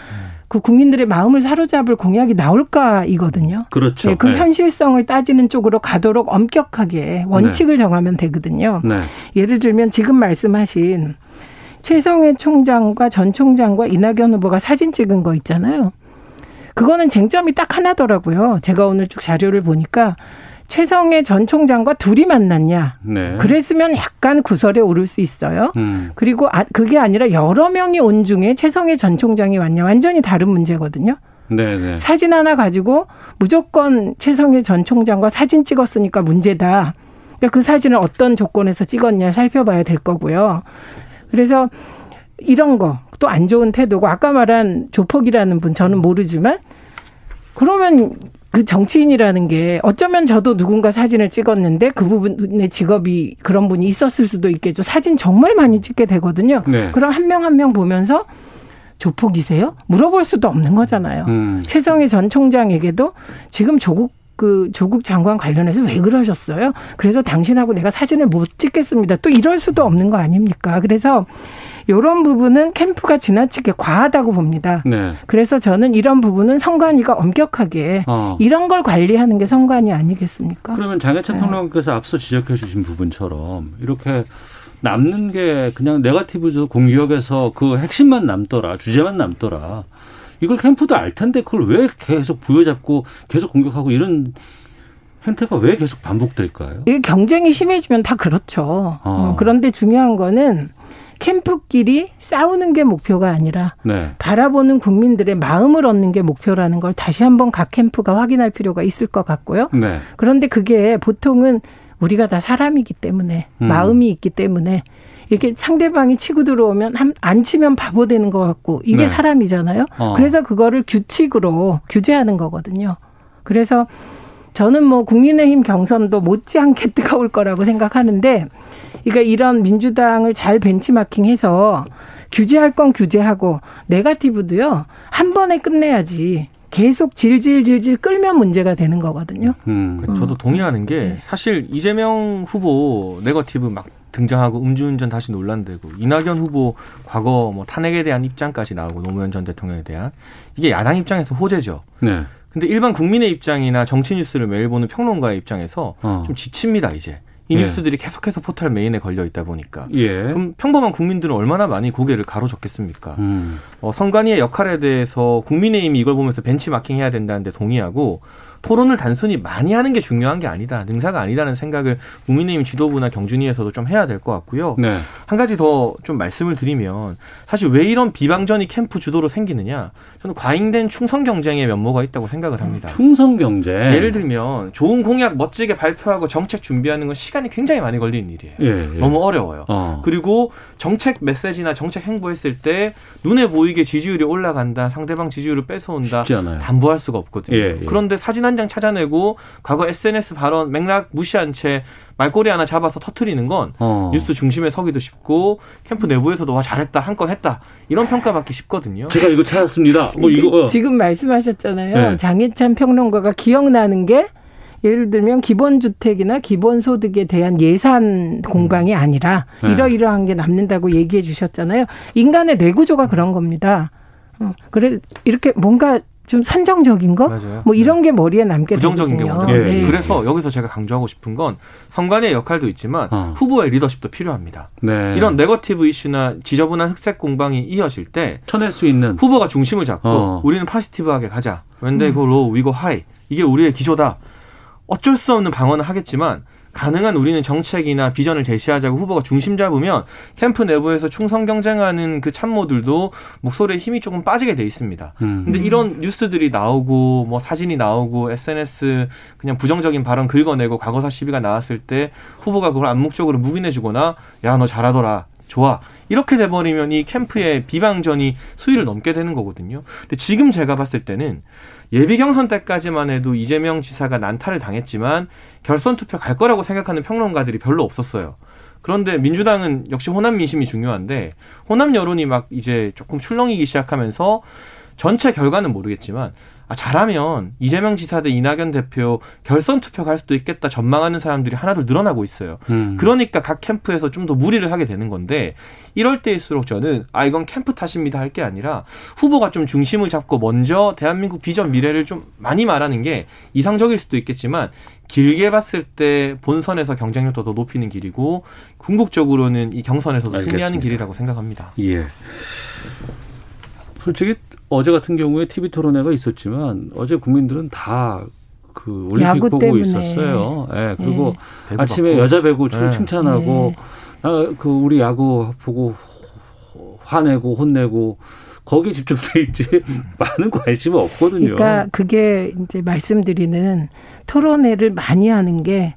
그 국민들의 마음을 사로잡을 공약이 나올까이거든요. 그렇죠. 네, 그 네. 현실성을 따지는 쪽으로 가도록 엄격하게 원칙을 정하면 되거든요. 네. 예를 들면 지금 말씀하신 최성해 총장과 전 총장과 이낙연 후보가 사진 찍은 거 있잖아요. 그거는 쟁점이 딱 하나더라고요. 제가 오늘 쭉 자료를 보니까 최성해 전 총장과 둘이 만났냐. 네. 그랬으면 약간 구설에 오를 수 있어요. 음. 그리고 아, 그게 아니라 여러 명이 온 중에 최성해 전 총장이 왔냐. 완전히 다른 문제거든요. 네, 네. 사진 하나 가지고 무조건 최성해 전 총장과 사진 찍었으니까 문제다. 그러니까 그 사진을 어떤 조건에서 찍었냐 살펴봐야 될 거고요. 그래서 이런 거 또 안 좋은 태도고 아까 말한 조폭이라는 분 저는 모르지만 그러면 그 정치인이라는 게 어쩌면 저도 누군가 사진을 찍었는데 그 부분의 직업이 그런 분이 있었을 수도 있겠죠. 사진 정말 많이 찍게 되거든요. 네. 그럼 한 명 한명 보면서 조폭이세요? 물어볼 수도 없는 거잖아요. 음. 최성희 전 총장에게도 지금 조국 그 조국 장관 관련해서 왜 그러셨어요? 그래서 당신하고 내가 사진을 못 찍겠습니다. 또 이럴 수도 없는 거 아닙니까? 그래서 이런 부분은 캠프가 지나치게 과하다고 봅니다. 네. 그래서 저는 이런 부분은 선관위가 엄격하게 어. 이런 걸 관리하는 게 선관위 아니겠습니까? 그러면 장혜찬 네. 평론가께서 앞서 지적해 주신 부분처럼 이렇게 남는 게 그냥 네거티브적 공격에서 그 핵심만 남더라, 주제만 남더라. 이걸 캠프도 알 텐데 그걸 왜 계속 부여잡고 계속 공격하고 이런 행태가 왜 계속 반복될까요? 이게 경쟁이 심해지면 다 그렇죠. 어, 그런데 중요한 거는 캠프끼리 싸우는 게 목표가 아니라 네. 바라보는 국민들의 마음을 얻는 게 목표라는 걸 다시 한번 각 캠프가 확인할 필요가 있을 것 같고요. 네. 그런데 그게 보통은 우리가 다 사람이기 때문에 음. 마음이 있기 때문에 이렇게 상대방이 치고 들어오면 한- 안 치면 바보 되는 것 같고 이게 네. 사람이잖아요. 어. 그래서 그거를 규칙으로 규제하는 거거든요. 그래서 저는 뭐 국민의힘 경선도 못지않게 뜨거울 거라고 생각하는데 그러니까 이런 민주당을 잘 벤치마킹해서 규제할 건 규제하고 네가티브도요 한 번에 끝내야지 계속 질질질질 끌면 문제가 되는 거거든요. 음. 그 저도 동의하는 게 사실 이재명 후보 네거티브 막 등장하고 음주운전 다시 논란되고 이낙연 후보 과거 뭐 탄핵에 대한 입장까지 나오고 노무현 전 대통령에 대한 이게 야당 입장에서 호재죠. 네. 근데 일반 국민의 입장이나 정치 뉴스를 매일 보는 평론가의 입장에서 어. 좀 지칩니다 이제 이 예. 뉴스들이 계속해서 포털 메인에 걸려 있다 보니까 예. 그럼 평범한 국민들은 얼마나 많이 고개를 가로젓겠습니까? 음. 어, 선관위의 역할에 대해서 국민의힘이 이걸 보면서 벤치마킹 해야 된다는데 동의하고 토론을 단순히 많이 하는 게 중요한 게 아니다. 능사가 아니라는 생각을 국민의힘 지도부나 경준위에서도 좀 해야 될 것 같고요. 네. 한 가지 더 좀 말씀을 드리면 사실 왜 이런 비방전이 캠프 주도로 생기느냐? 저는 과잉된 충성 경쟁의 면모가 있다고 생각을 합니다. 충성 경쟁. 예를 들면 좋은 공약 멋지게 발표하고 정책 준비하는 건 시간이 굉장히 많이 걸리는 일이에요. 예, 예. 너무 어려워요. 어. 그리고 정책 메시지나 정책 행보했을 때 눈에 보이게 지지율이 올라간다, 상대방 지지율을 뺏어온다, 쉽지 않아요. 담보할 수가 없거든요. 예, 예. 그런데 사진 한장 찾아내고 과거 SNS 발언 맥락 무시한 채 말꼬리 하나 잡아서 터트리는 건 어. 뉴스 중심에 서기도 쉽고 캠프 내부에서도 와 잘했다 한 건 했다 이런 평가받기 쉽거든요. 제가 이거 찾았습니다. 뭐 이거 어. 지금 말씀하셨잖아요. 네. 장혜찬 평론가가 기억나는 게 예를 들면 기본주택이나 기본소득에 대한 예산 공방이 아니라 네. 이러이러한 게 남는다고 얘기해 주셨잖아요. 인간의 뇌구조가 그런 겁니다. 어, 그래 이렇게 뭔가 좀 선정적인 거, 맞아요. 뭐 이런 게 머리에 남게 부정적인 게 되거든요. 먼저. 네. 그래서 여기서 제가 강조하고 싶은 건 선관의 역할도 있지만 어. 후보의 리더십도 필요합니다. 네. 이런 네거티브 이슈나 지저분한 흑색 공방이 이어질 때 쳐낼 수 있는 후보가 중심을 잡고 어. 우리는 포지티브하게 가자. when they go low, we go high. 이게 우리의 기조다. 어쩔 수 없는 방어는 하겠지만 가능한 우리는 정책이나 비전을 제시하자고 후보가 중심 잡으면 캠프 내부에서 충성 경쟁하는 그 참모들도 목소리에 힘이 조금 빠지게 돼 있습니다. 음. 근데 이런 뉴스들이 나오고 뭐 사진이 나오고 SNS 그냥 부정적인 발언 긁어내고 과거사 시비가 나왔을 때 후보가 그걸 암묵적으로 묵인해주거나 야 너 잘하더라 좋아 이렇게 돼버리면 이 캠프의 비방전이 수위를 넘게 되는 거거든요. 근데 지금 제가 봤을 때는 예비 경선 때까지만 해도 이재명 지사가 난타를 당했지만 결선 투표 갈 거라고 생각하는 평론가들이 별로 없었어요. 그런데 민주당은 역시 호남 민심이 중요한데 호남 여론이 막 이제 조금 출렁이기 시작하면서 전체 결과는 모르겠지만 아, 잘하면 이재명 지사 대 이낙연 대표 결선 투표 갈 수도 있겠다 전망하는 사람들이 하나둘 늘어나고 있어요. 음. 그러니까 각 캠프에서 좀 더 무리를 하게 되는 건데 이럴 때일수록 저는 아 이건 캠프 탓입니다 할 게 아니라 후보가 좀 중심을 잡고 먼저 대한민국 비전 미래를 좀 많이 말하는 게 이상적일 수도 있겠지만 길게 봤을 때 본선에서 경쟁력도 더 높이는 길이고 궁극적으로는 이 경선에서도 승리하는 알겠습니다. 길이라고 생각합니다. 예. 솔직히 어제 같은 경우에 TV 토론회가 있었지만 어제 국민들은 다 그 올림픽 보고 때문에. 있었어요. 예. 그리고 배구 아침에. 여자 배구 칭- 네. 칭찬하고 아, 그 우리 야구 보고 화내고 혼내고 거기에 집중돼 있지 많은 관심은 없거든요. 그러니까 그게 이제 말씀드리는 토론회를 많이 하는 게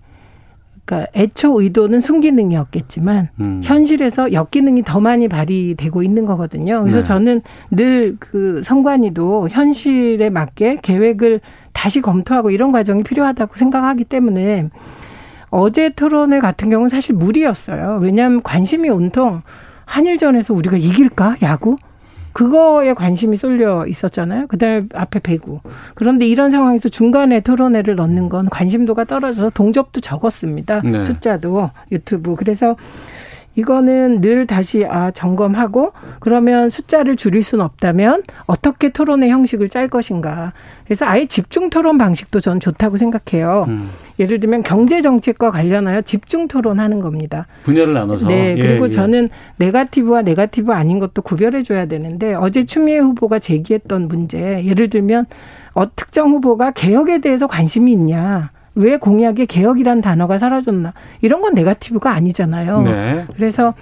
그러니까 애초 의도는 순기능이었겠지만 음. 현실에서 역기능이 더 많이 발휘되고 있는 거거든요. 그래서 네. 저는 늘 그 선관위도 현실에 맞게 계획을 다시 검토하고 이런 과정이 필요하다고 생각하기 때문에 어제 토론회 같은 경우는 사실 무리였어요. 왜냐하면 관심이 온통 한일전에서 우리가 이길까 야구 그거에 관심이 쏠려 있었잖아요. 그다음에 앞에 배구. 그런데 이런 상황에서 중간에 토론회를 넣는 건 관심도가 떨어져서 동접도 적었습니다. 네. 숫자도 유튜브. 그래서 이거는 늘 다시 아 점검하고 그러면 숫자를 줄일 수는 없다면 어떻게 토론의 형식을 짤 것인가. 그래서 아예 집중 토론 방식도 전 좋다고 생각해요. 음. 예를 들면 경제 정책과 관련하여 집중 토론하는 겁니다. 분야를 나눠서. 네. 예, 그리고 예. 저는 네가티브와 네가티브 아닌 것도 구별해 줘야 되는데 어제 추미애 후보가 제기했던 문제 예를 들면 어, 특정 후보가 개혁에 대해서 관심이 있냐. 왜 공약에 개혁이란 단어가 사라졌나 이런 건 네가티브가 아니잖아요. 네. 그래서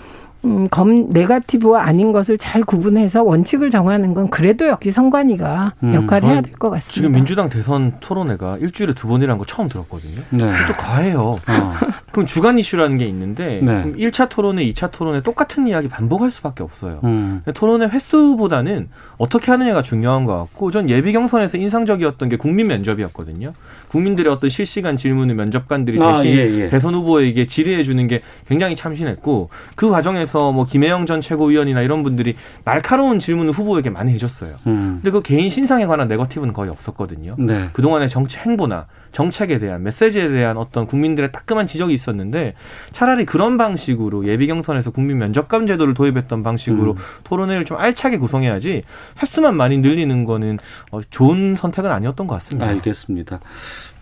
음, 검 네가티브와 아닌 것을 잘 구분해서 원칙을 정하는 건 그래도 역시 선관위가 음, 역할을 해야 될 것 같습니다. 지금 민주당 대선 토론회가 일주일에 두 번이라는 거 처음 들었거든요. 네. 좀 과해요. 어. 그럼 주간 이슈라는 게 있는데 네. 그럼 1차 토론회, 2차 토론회 똑같은 이야기 반복할 수밖에 없어요. 음. 토론회 횟수보다는 어떻게 하느냐가 중요한 것 같고 전 예비 경선에서 인상적이었던 게 국민 면접이었거든요. 국민들의 어떤 실시간 질문을 면접관들이 아, 대신 예, 예. 대선 후보에게 질의해 주는 게 굉장히 참신했고 그 과정에서 뭐 김혜영 전 최고위원이나 이런 분들이 날카로운 질문을 후보에게 많이 해줬어요. 음. 근데 그 개인 신상에 관한 네거티브는 거의 없었거든요. 네. 그동안의 정치 행보나 정책에 대한 메시지에 대한 어떤 국민들의 따끔한 지적이 있었는데 차라리 그런 방식으로 예비 경선에서 국민 면접감 제도를 도입했던 방식으로 음. 토론회를 좀 알차게 구성해야지 횟수만 많이 늘리는 거는 어, 좋은 선택은 아니었던 것 같습니다. 알겠습니다.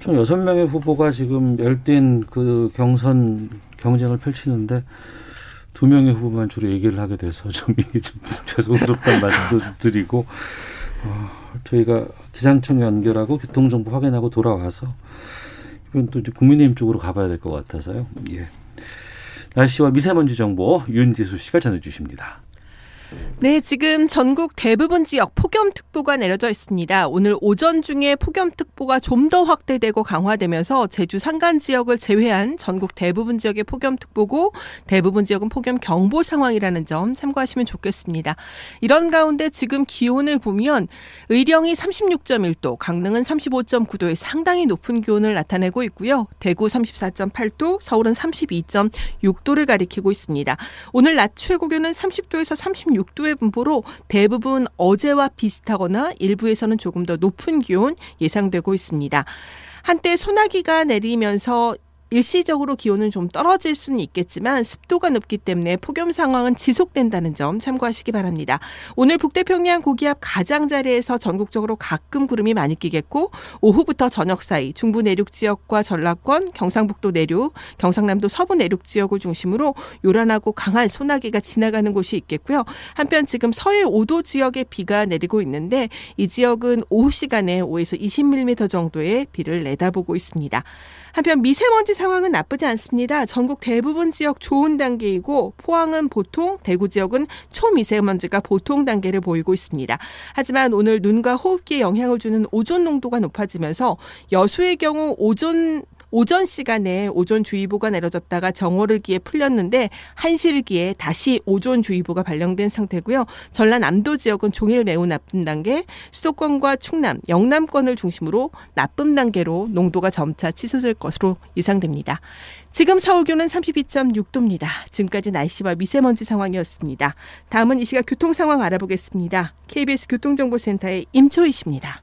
총 여섯 명의 후보가 지금 열띤 그 경선 경쟁을 펼치는데 두 명의 후보만 주로 얘기를 하게 돼서 좀, 좀 죄송스럽다는 말씀도 드리고 어, 저희가 기상청 연결하고 교통정보 확인하고 돌아와서 이건 또 국민의힘 쪽으로 가봐야 될 것 같아서요. 예. 날씨와 미세먼지 정보 윤지수 씨가 전해주십니다. 네, 지금 전국 대부분 지역 폭염특보가 내려져 있습니다. 오늘 오전 중에 폭염특보가 좀 더 확대되고 강화되면서 제주 산간 지역을 제외한 전국 대부분 지역의 폭염특보고 대부분 지역은 폭염경보 상황이라는 점 참고하시면 좋겠습니다. 이런 가운데 지금 기온을 보면 의령이 36.1도, 강릉은 35.9도의 상당히 높은 기온을 나타내고 있고요. 대구 34.8도, 서울은 32.6도를 가리키고 있습니다. 오늘 낮 최고 기온은 30도에서 36 6도의 분포로 대부분 어제와 비슷하거나 일부에서는 조금 더 높은 기온 예상되고 있습니다. 한때 소나기가 내리면서 일시적으로 기온은 좀 떨어질 수는 있겠지만 습도가 높기 때문에 폭염 상황은 지속된다는 점 참고하시기 바랍니다. 오늘 북태평양 고기압 가장자리에서 전국적으로 가끔 구름이 많이 끼겠고 오후부터 저녁 사이 중부 내륙 지역과 전라권, 경상북도 내륙, 경상남도 서부 내륙 지역을 중심으로 요란하고 강한 소나기가 지나가는 곳이 있겠고요. 한편 지금 서해 5도 지역에 비가 내리고 있는데 이 지역은 오후 시간에 5에서 20mm 정도의 비를 내다보고 있습니다. 한편 미세먼지 상황은 나쁘지 않습니다. 전국 대부분 지역 좋은 단계이고 포항은 보통, 대구 지역은 초미세먼지가 보통 단계를 보이고 있습니다. 하지만 오늘 눈과 호흡기에 영향을 주는 오존 농도가 높아지면서 여수의 경우 오존 오전 시간에 오존주의보가 내려졌다가 정오를 기에 풀렸는데 한시기에 다시 오존주의보가 발령된 상태고요. 전라남도 지역은 종일 매우 나쁜 단계, 수도권과 충남, 영남권을 중심으로 나쁨 단계로 농도가 점차 치솟을 것으로 예상됩니다. 지금 서울 기온은 32.6도입니다. 지금까지 날씨와 미세먼지 상황이었습니다. 다음은 이 시각 교통 상황 알아보겠습니다. KBS 교통정보센터의 임초희 씨입니다.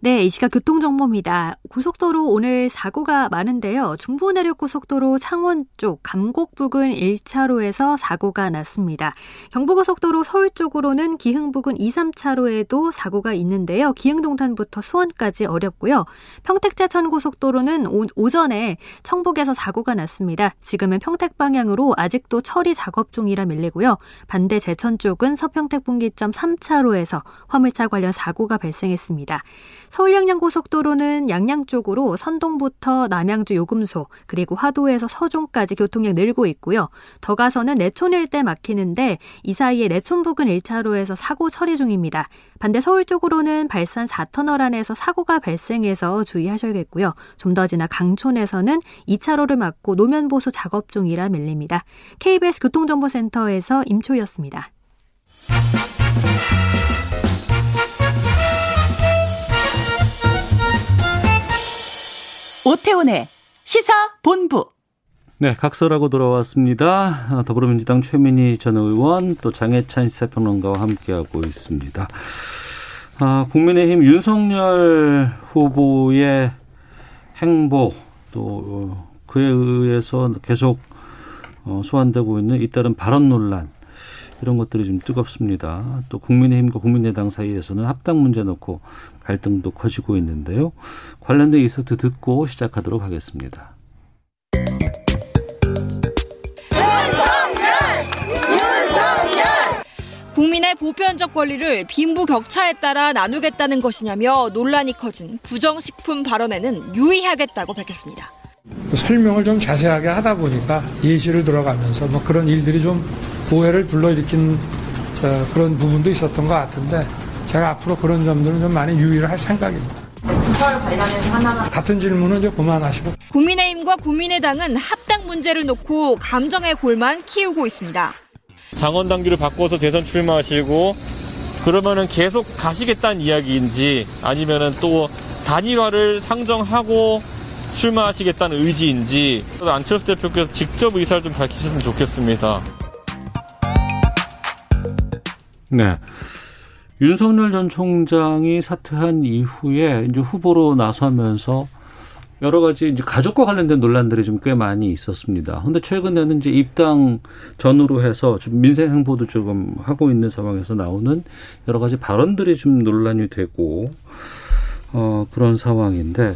네, 이 시각 교통정보입니다. 고속도로 오늘 사고가 많은데요. 중부내륙고속도로 창원 쪽 감곡 부근 1차로에서 사고가 났습니다. 경부고속도로 서울 쪽으로는 기흥 부근 2, 3차로에도 사고가 있는데요. 기흥동탄부터 수원까지 어렵고요. 평택제천고속도로는 오, 전에 청북에서 사고가 났습니다. 지금은 평택 방향으로 아직도 처리 작업 중이라 밀리고요. 반대 제천 쪽은 서평택 분기점 3차로에서 화물차 관련 사고가 발생했습니다. 서울 양양 고속도로는 양양 쪽으로 선동부터 남양주 요금소 그리고 화도에서 서종까지 교통량 늘고 있고요. 더 가서는 내촌 일대 막히는데 이 사이에 내촌 부근 1차로에서 사고 처리 중입니다. 반대 서울 쪽으로는 발산 4터널 안에서 사고가 발생해서 주의하셔야겠고요. 좀 더 지나 강촌에서는 2차로를 막고 노면 보수 작업 중이라 밀립니다. KBS 교통정보센터에서 임초였습니다. 오태훈의 시사본부. 네, 각설하고 돌아왔습니다. 아, 더불어민주당 최민희 전 의원 또 장해찬 시사평론가와 함께하고 있습니다. 아, 국민의힘 윤석열 후보의 행보 또 그에 의해서 계속 어, 소환되고 있는 잇따른 발언 논란 이런 것들이 좀 뜨겁습니다. 또 국민의힘과 국민의당 사이에서는 합당 문제 놓고 갈등도 커지고 있는데요. 관련된 이서트 듣고 시작하도록 하겠습니다. 국민의 보편적 권리를 빈부격차에 따라 나누겠다는 것이냐며 논란이 커진 부정식품 발언에는 유의하겠다고 밝혔습니다. 설명을 좀 자세하게 하다 보니까 예시를 들어가면서 뭐 그런 일들이 좀 오해를 불러일으킨 그런 부분도 있었던 것 같은데 제가 앞으로 그런 점들은 좀 많이 유의를 할 생각입니다. 부설 관련해서 하나만 같은 질문은 이제 그만하시고. 국민의힘과 국민의당은 합당 문제를 놓고 감정의 골만 키우고 있습니다. 당원 당규를 바꿔서 대선 출마하시고 그러면은 계속 가시겠다는 이야기인지 아니면은 또 단일화를 상정하고 출마하시겠다는 의지인지 안철수 대표께서 직접 의사를 좀 밝히셨으면 좋겠습니다. 네. 윤석열 전 총장이 사퇴한 이후에 이제 후보로 나서면서 여러 가지 이제 가족과 관련된 논란들이 좀 꽤 많이 있었습니다. 근데 최근에는 이제 입당 전후로 해서 좀 민생 행보도 조금 하고 있는 상황에서 나오는 여러 가지 발언들이 좀 논란이 되고 어 그런 상황인데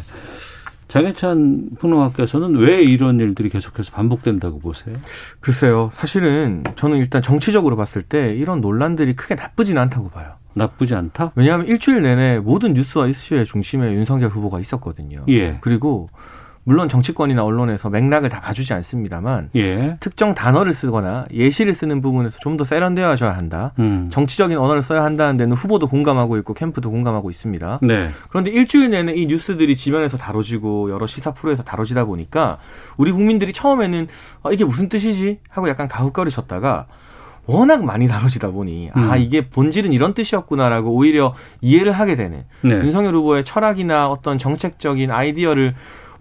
장해찬 평론가께서는 왜 이런 일들이 계속해서 반복된다고 보세요? 글쎄요. 사실은 저는 일단 정치적으로 봤을 때 이런 논란들이 크게 나쁘진 않다고 봐요. 나쁘지 않다? 왜냐하면 일주일 내내 모든 뉴스와 이슈의 중심에 윤석열 후보가 있었거든요. 예. 그리고 물론 정치권이나 언론에서 맥락을 다 봐주지 않습니다만 예. 특정 단어를 쓰거나 예시를 쓰는 부분에서 좀 더 세련되어져야 한다. 음. 정치적인 언어를 써야 한다는 데는 후보도 공감하고 있고 캠프도 공감하고 있습니다. 네. 그런데 일주일 내내 이 뉴스들이 지면에서 다뤄지고 여러 시사 프로에서 다뤄지다 보니까 우리 국민들이 처음에는 아, 이게 무슨 뜻이지 하고 약간 가혹거리셨다가 워낙 많이 다뤄지다 보니 아 음. 이게 본질은 이런 뜻이었구나라고 오히려 이해를 하게 되는 네. 윤석열 후보의 철학이나 어떤 정책적인 아이디어를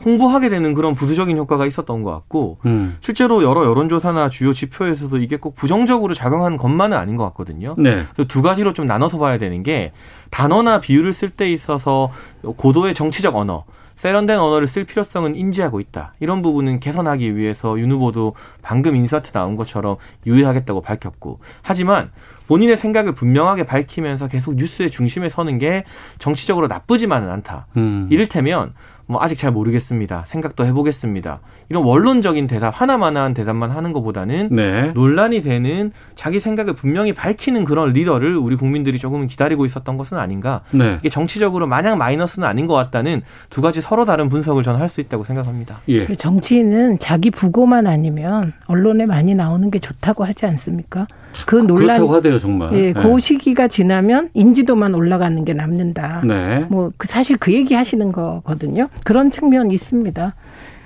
홍보하게 되는 그런 부수적인 효과가 있었던 것 같고 음. 실제로 여러 여론조사나 주요 지표에서도 이게 꼭 부정적으로 작용하는 것만은 아닌 것 같거든요. 네. 그래서 두 가지로 좀 나눠서 봐야 되는 게 단어나 비유를 쓸 때 있어서 고도의 정치적 언어, 세련된 언어를 쓸 필요성은 인지하고 있다. 이런 부분은 개선하기 위해서 윤 후보도 방금 인서트 나온 것처럼 유의하겠다고 밝혔고 하지만 본인의 생각을 분명하게 밝히면서 계속 뉴스의 중심에 서는 게 정치적으로 나쁘지만은 않다. 음. 이를테면 뭐 아직 잘 모르겠습니다. 생각도 해보겠습니다. 이런 원론적인 대답 하나만한 대답만 하는 것보다는 네. 논란이 되는 자기 생각을 분명히 밝히는 그런 리더를 우리 국민들이 조금 기다리고 있었던 것은 아닌가. 네. 이게 정치적으로 마냥 마이너스는 아닌 것 같다는 두 가지 서로 다른 분석을 저는 할 수 있다고 생각합니다. 예. 그 정치인은 자기 부고만 아니면 언론에 많이 나오는 게 좋다고 하지 않습니까? 그 논란 그렇다고 하대요, 정말. 예, 네. 그 시기가 지나면 인지도만 올라가는 게 남는다. 네. 뭐그 사실 그 얘기 하시는 거거든요. 그런 측면 있습니다.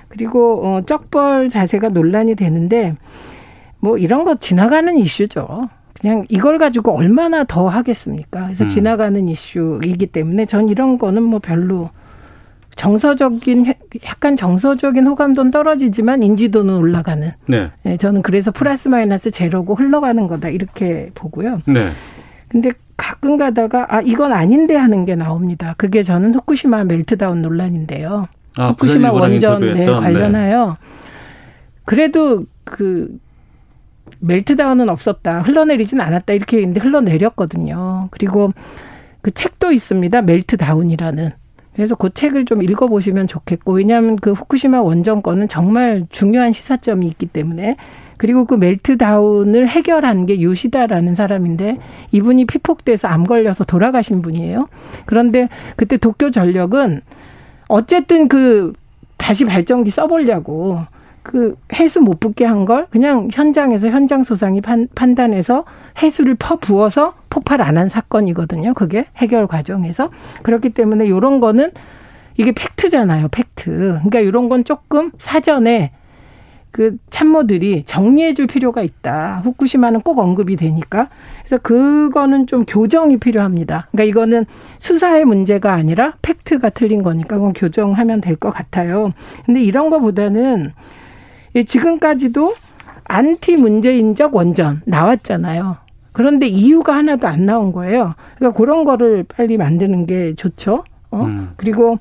그리고 어 쩍벌 자세가 논란이 되는데 뭐 이런 거 지나가는 이슈죠. 그냥 이걸 가지고 얼마나 더 하겠습니까? 그래서 음. 지나가는 이슈이기 때문에 전 이런 거는 뭐 별로 정서적인 약간 정서적인 호감도는 떨어지지만 인지도는 올라가는. 네. 예, 저는 그래서 플러스 마이너스 제로고 흘러가는 거다 이렇게 보고요. 네. 근데 가끔 가다가 아 이건 아닌데 하는 게 나옵니다. 그게 저는 후쿠시마 멜트다운 논란인데요. 아, 후쿠시마 원전에 인터뷰했던, 관련하여 그래도 그 멜트다운은 없었다. 흘러내리진 않았다. 이렇게 했는데 흘러내렸거든요. 그리고 그 책도 있습니다. 멜트다운이라는. 그래서 그 책을 좀 읽어보시면 좋겠고, 왜냐하면 그 후쿠시마 원전 건은 정말 중요한 시사점이 있기 때문에, 그리고 그 meltdown을 해결한 게 요시다라는 사람인데, 이분이 피폭돼서 암 걸려서 돌아가신 분이에요. 그런데 그때 도쿄 전력은 어쨌든 그 다시 발전기 써보려고 그 해수 못 붓게 한 걸 그냥 현장에서 현장 소장이 판, 판단해서 해수를 퍼 부어서 폭발 안 한 사건이거든요. 그게 해결 과정에서 그렇기 때문에 이런 거는 이게 팩트잖아요. 팩트. 그러니까 이런 건 조금 사전에 그 참모들이 정리해 줄 필요가 있다. 후쿠시마는 꼭 언급이 되니까. 그래서 그거는 좀 교정이 필요합니다. 그러니까 이거는 수사의 문제가 아니라 팩트가 틀린 거니까 그건 교정하면 될 것 같아요. 근데 이런 거보다는 지금까지도 안티 문재인적 원전 나왔잖아요. 그런데 이유가 하나도 안 나온 거예요. 그러니까 그런 거를 빨리 만드는 게 좋죠. 어? 음. 그리고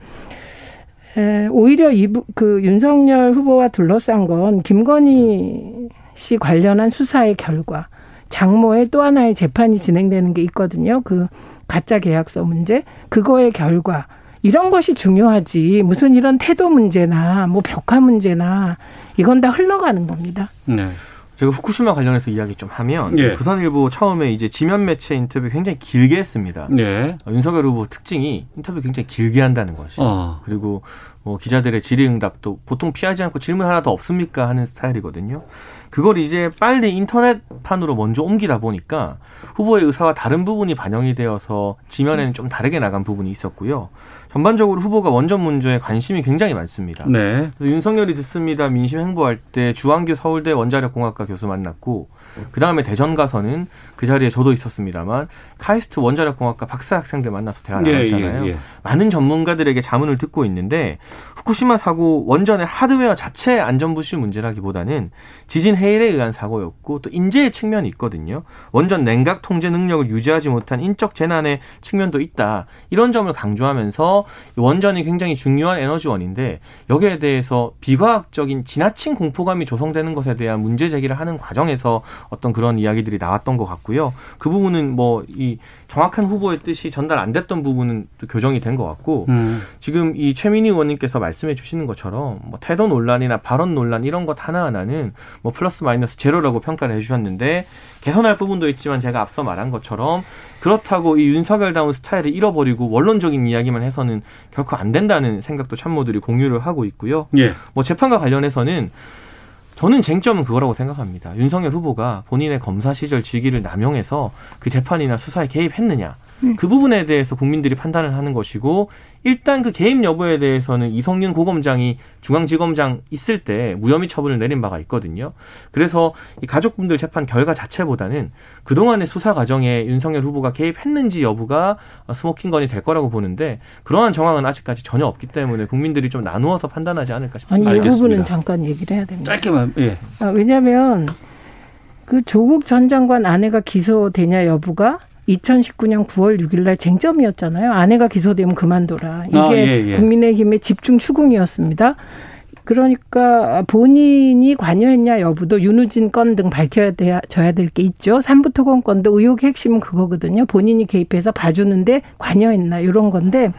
에, 오히려 이그 윤석열 후보와 둘러싼 건 김건희 씨 관련한 수사의 결과 장모의 또 하나의 재판이 진행되는 게 있거든요. 그 가짜 계약서 문제 그거의 결과 이런 것이 중요하지 무슨 이런 태도 문제나 뭐 벽화 문제나 이건 다 흘러가는 겁니다. 네. 제가 후쿠시마 관련해서 이야기 좀 하면 예. 부산일보 처음에 이제 지면 매체 인터뷰 굉장히 길게 했습니다. 네. 어, 윤석열 후보 특징이 인터뷰 굉장히 길게 한다는 것이 어. 그리고 뭐 기자들의 질의응답도 보통 피하지 않고 질문 하나 더 없습니까 하는 스타일이거든요. 그걸 이제 빨리 인터넷판으로 먼저 옮기다 보니까 후보의 의사와 다른 부분이 반영이 되어서 지면에는 좀 다르게 나간 부분이 있었고요. 전반적으로 후보가 원전 문제에 관심이 굉장히 많습니다. 네. 그래서 윤석열이 듣습니다 민심 행보할 때 주한규 서울대 원자력공학과 교수 만났고 그 다음에 대전 가서는 그 자리에 저도 있었습니다만 카이스트 원자력공학과 박사 학생들 만나서 대화 예, 나눴잖아요. 예, 예. 많은 전문가들에게 자문을 듣고 있는데 후쿠시마 사고 원전의 하드웨어 자체 안전 부실 문제라기보다는 지진 해일에 의한 사고였고 또 인재의 측면이 있거든요. 원전 냉각 통제 능력을 유지하지 못한 인적 재난의 측면도 있다. 이런 점을 강조하면서 원전이 굉장히 중요한 에너지원인데 여기에 대해서 비과학적인 지나친 공포감이 조성되는 것에 대한 문제 제기를 하는 과정에서 어떤 그런 이야기들이 나왔던 것 같고요. 그 부분은 뭐 이 정확한 후보의 뜻이 전달 안 됐던 부분은 또 교정이 된 것 같고 음. 지금 이 최민희 의원님께서 말씀해 주시는 것처럼 뭐 태도 논란이나 발언 논란 이런 것 하나하나는 뭐 플러스 마이너스 제로라고 평가를 해 주셨는데 개선할 부분도 있지만 제가 앞서 말한 것처럼 그렇다고 이 윤석열다운 스타일을 잃어버리고 원론적인 이야기만 해서는 결코 안 된다는 생각도 참모들이 공유를 하고 있고요. 예. 뭐 재판과 관련해서는 저는 쟁점은 그거라고 생각합니다. 윤석열 후보가 본인의 검사 시절 직위를 남용해서 그 재판이나 수사에 개입했느냐. 그 부분에 대해서 국민들이 판단을 하는 것이고 일단 그 개입 여부에 대해서는 이성윤 고검장이 중앙지검장 있을 때 무혐의 처분을 내린 바가 있거든요. 그래서 이 가족분들 재판 결과 자체보다는 그동안의 수사 과정에 윤석열 후보가 개입했는지 여부가 스모킹건이 될 거라고 보는데 그러한 정황은 아직까지 전혀 없기 때문에 국민들이 좀 나누어서 판단하지 않을까 싶습니다. 아니 이 부분은 잠깐 얘기를 해야 됩니다. 짧게만 예. 아, 왜냐하면 그 조국 전 장관 아내가 기소되냐 여부가 2019년 9월 6일 날 쟁점이었잖아요. 아내가 기소되면 그만둬라. 이게 아, 예, 예. 국민의힘의 집중 추궁이었습니다. 그러니까 본인이 관여했냐 여부도 윤우진 건 등 밝혀야 돼야 져야 될 게 있죠. 삼부토건 건도 의혹의 핵심은 그거거든요. 본인이 개입해서 봐주는데 관여했나 이런 건데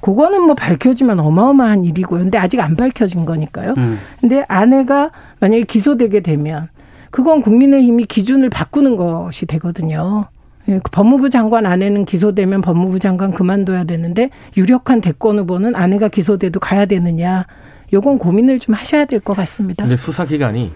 그거는 뭐 밝혀지면 어마어마한 일이고요. 근데 아직 안 밝혀진 거니까요. 음. 근데 아내가 만약에 기소되게 되면 그건 국민의힘이 기준을 바꾸는 것이 되거든요. 예, 그 법무부 장관 아내는 기소되면 법무부 장관 그만둬야 되는데 유력한 대권 후보는 아내가 기소돼도 가야 되느냐. 요건 고민을 좀 하셔야 될 것 같습니다. 근데 수사 기간이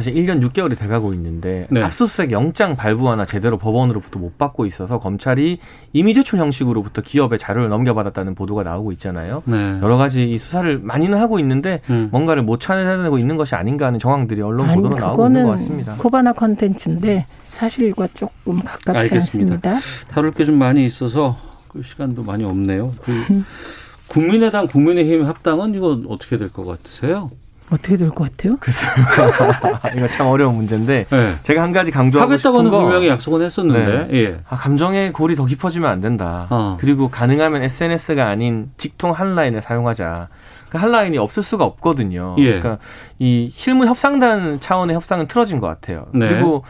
사실 1년 6개월이 돼가고 있는데 네. 압수수색 영장 발부 하나 제대로 법원으로부터 못 받고 있어서 검찰이 이미 제출 형식으로부터 기업에 자료를 넘겨받았다는 보도가 나오고 있잖아요. 네. 여러 가지 이 수사를 많이는 하고 있는데 음. 뭔가를 못 찾아내고 있는 것이 아닌가 하는 정황들이 언론 아니 보도로 나오고 있는 것 같습니다. 코바나 컨텐츠인데 사실과 조금 가깝지 알겠습니다. 않습니다. 다룰 게 좀 많이 있어서 그 시간도 많이 없네요. 그 음. 국민의당 국민의힘 합당은 이거 어떻게 될 것 같으세요? 어떻게 될 것 같아요? 이거 참 어려운 문제인데 네. 제가 한 가지 강조하고 싶은 하겠다고는 거 분명히 약속은 했었는데 네. 예. 아, 감정의 골이 더 깊어지면 안 된다. 어. 그리고 가능하면 SNS가 아닌 직통 한 라인을 사용하자. 그 한라인이 없을 수가 없거든요. 예. 그러니까 이 실무 협상단 차원의 협상은 틀어진 것 같아요. 네. 그리고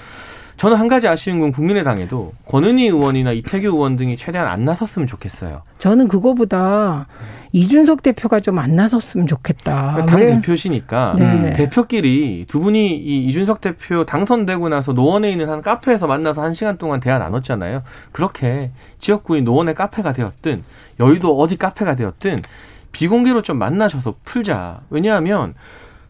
저는 한 가지 아쉬운 건 국민의당에도 권은희 의원이나 이태규 의원 등이 최대한 안 나섰으면 좋겠어요. 저는 그거보다 이준석 대표가 좀 안 나섰으면 좋겠다. 당 왜? 대표시니까 네. 대표끼리 두 분이 이 이준석 대표 당선되고 나서 노원에 있는 한 카페에서 만나서 한 시간 동안 대화 나눴잖아요. 그렇게 지역구인 노원의 카페가 되었든 여의도 어디 카페가 되었든 비공개로 좀 만나셔서 풀자. 왜냐하면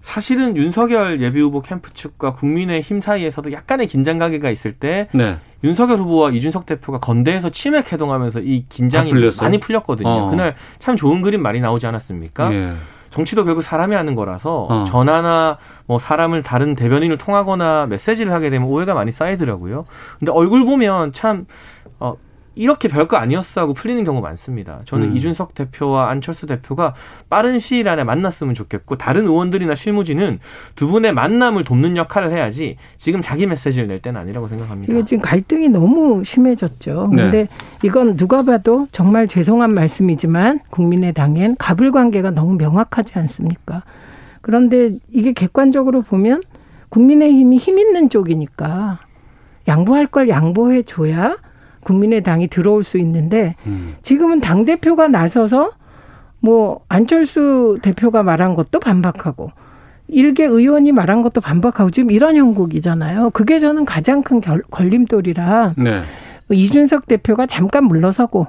사실은 윤석열 예비후보 캠프 측과 국민의힘 사이에서도 약간의 긴장 가게가 있을 때 네. 윤석열 후보와 이준석 대표가 건대에서 치맥 해동하면서 이 긴장이? 많이 풀렸거든요. 어. 그날 참 좋은 그림 많이 나오지 않았습니까? 예. 정치도 결국 사람이 하는 거라서 어. 전화나 뭐 사람을 다른 대변인을 통하거나 메시지를 하게 되면 오해가 많이 쌓이더라고요. 근데 얼굴 보면 참 어, 이렇게 별거 아니었어 하고 풀리는 경우 많습니다. 저는 음. 이준석 대표와 안철수 대표가 빠른 시일 안에 만났으면 좋겠고 다른 의원들이나 실무진은 두 분의 만남을 돕는 역할을 해야지 지금 자기 메시지를 낼 때는 아니라고 생각합니다. 이게 지금 갈등이 너무 심해졌죠. 네. 근데 이건 누가 봐도 정말 죄송한 말씀이지만 국민의당엔 갑을 관계가 너무 명확하지 않습니까? 그런데 이게 객관적으로 보면 국민의힘이 힘 있는 쪽이니까 양보할 걸 양보해 줘야 국민의당이 들어올 수 있는데 음. 지금은 당 대표가 나서서 뭐 안철수 대표가 말한 것도 반박하고 일개 의원이 말한 것도 반박하고 지금 이런 형국이잖아요. 그게 저는 가장 큰 결, 걸림돌이라 네. 이준석 대표가 잠깐 물러서고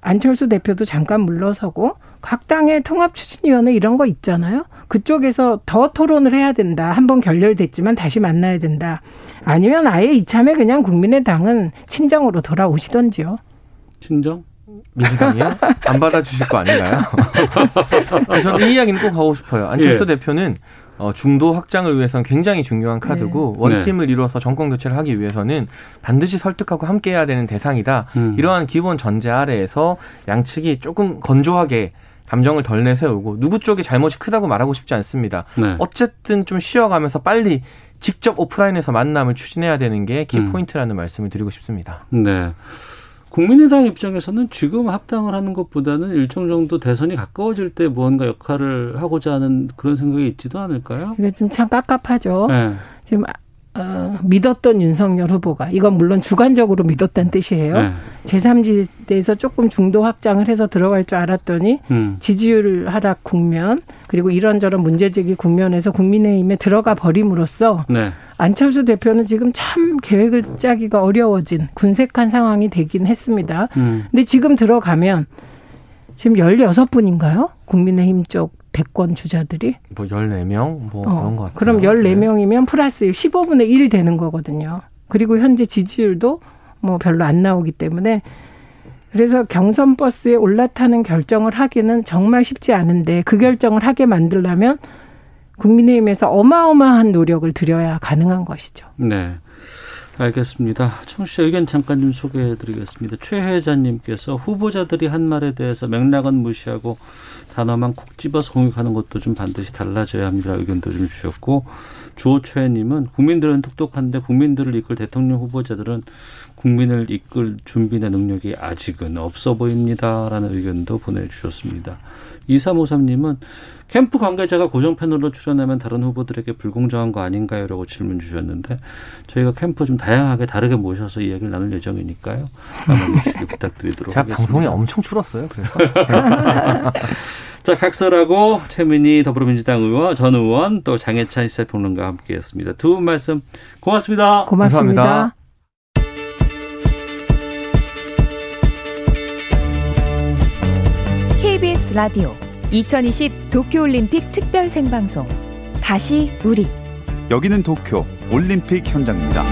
안철수 대표도 잠깐 물러서고 각 당의 통합추진위원회 이런 거 있잖아요. 그쪽에서 더 토론을 해야 된다. 한번 결렬됐지만 다시 만나야 된다. 아니면 아예 이참에 그냥 국민의당은 친정으로 돌아오시던지요. 친정? 민주당이요? 안 받아주실 거 아닌가요? 저는 이 이야기는 꼭 하고 싶어요. 안철수 예. 대표는 어, 중도 확장을 위해서는 굉장히 중요한 카드고 네. 원팀을 이루어서 정권 교체를 하기 위해서는 반드시 설득하고 함께해야 되는 대상이다. 음. 이러한 기본 전제 아래에서 양측이 조금 건조하게 감정을 덜 내세우고 누구 쪽이 잘못이 크다고 말하고 싶지 않습니다. 네. 어쨌든 좀 쉬어가면서 빨리 직접 오프라인에서 만남을 추진해야 되는 게 키 음. 포인트라는 말씀을 드리고 싶습니다. 네. 국민의당 입장에서는 지금 합당을 하는 것보다는 일정 정도 대선이 가까워질 때 무언가 역할을 하고자 하는 그런 생각이 있지도 않을까요? 이게 좀 참 깝깝하죠. 네. 지금 어, 믿었던 윤석열 후보가 이건 물론 주관적으로 믿었다는 뜻이에요. 네. 제3지대에서 조금 중도 확장을 해서 들어갈 줄 알았더니 음. 지지율 하락 국면 그리고 이런저런 문제 제기 국면에서 국민의힘에 들어가 버림으로써 네. 안철수 대표는 지금 참 계획을 짜기가 어려워진 군색한 상황이 되긴 했습니다. 음. 근데 지금 들어가면 지금 16분인가요? 국민의힘 쪽 대권 주자들이. 뭐 14명 뭐 어, 그런 것 같아요. 그럼 14명이면 플러스 1, 15분의 1 되는 거거든요. 그리고 현재 지지율도 뭐 별로 안 나오기 때문에 그래서 경선 버스에 올라타는 결정을 하기는 정말 쉽지 않은데 그 결정을 하게 만들려면 국민의힘에서 어마어마한 노력을 들여야 가능한 것이죠. 네. 알겠습니다. 청취자 의견 잠깐 좀 소개해 드리겠습니다. 최혜자님께서 후보자들이 한 말에 대해서 맥락은 무시하고 단어만 콕 집어서 공격하는 것도 좀 반드시 달라져야 합니다. 의견도 좀 주셨고 주호최님은 국민들은 똑똑한데 국민들을 이끌 대통령 후보자들은 국민을 이끌 준비나 능력이 아직은 없어 보입니다라는 의견도 보내주셨습니다. 2353님은 캠프 관계자가 고정 패널로 출연하면 다른 후보들에게 불공정한 거 아닌가요? 라고 질문 주셨는데 저희가 캠프 좀 다양하게 다르게 모셔서 이야기를 나눌 예정이니까요. 남아주시기 부탁드리도록 제가 하겠습니다. 방송이 엄청 줄었어요. 그래서 자, 각설하고 최민희 더불어민주당 의원, 전 의원, 또 장혜찬 시사평론가와 함께했습니다. 두 분 말씀 고맙습니다. 고맙습니다. 감사합니다. 라디오 2020 도쿄올림픽 특별 생방송 다시 우리 여기는 도쿄 올림픽 현장입니다.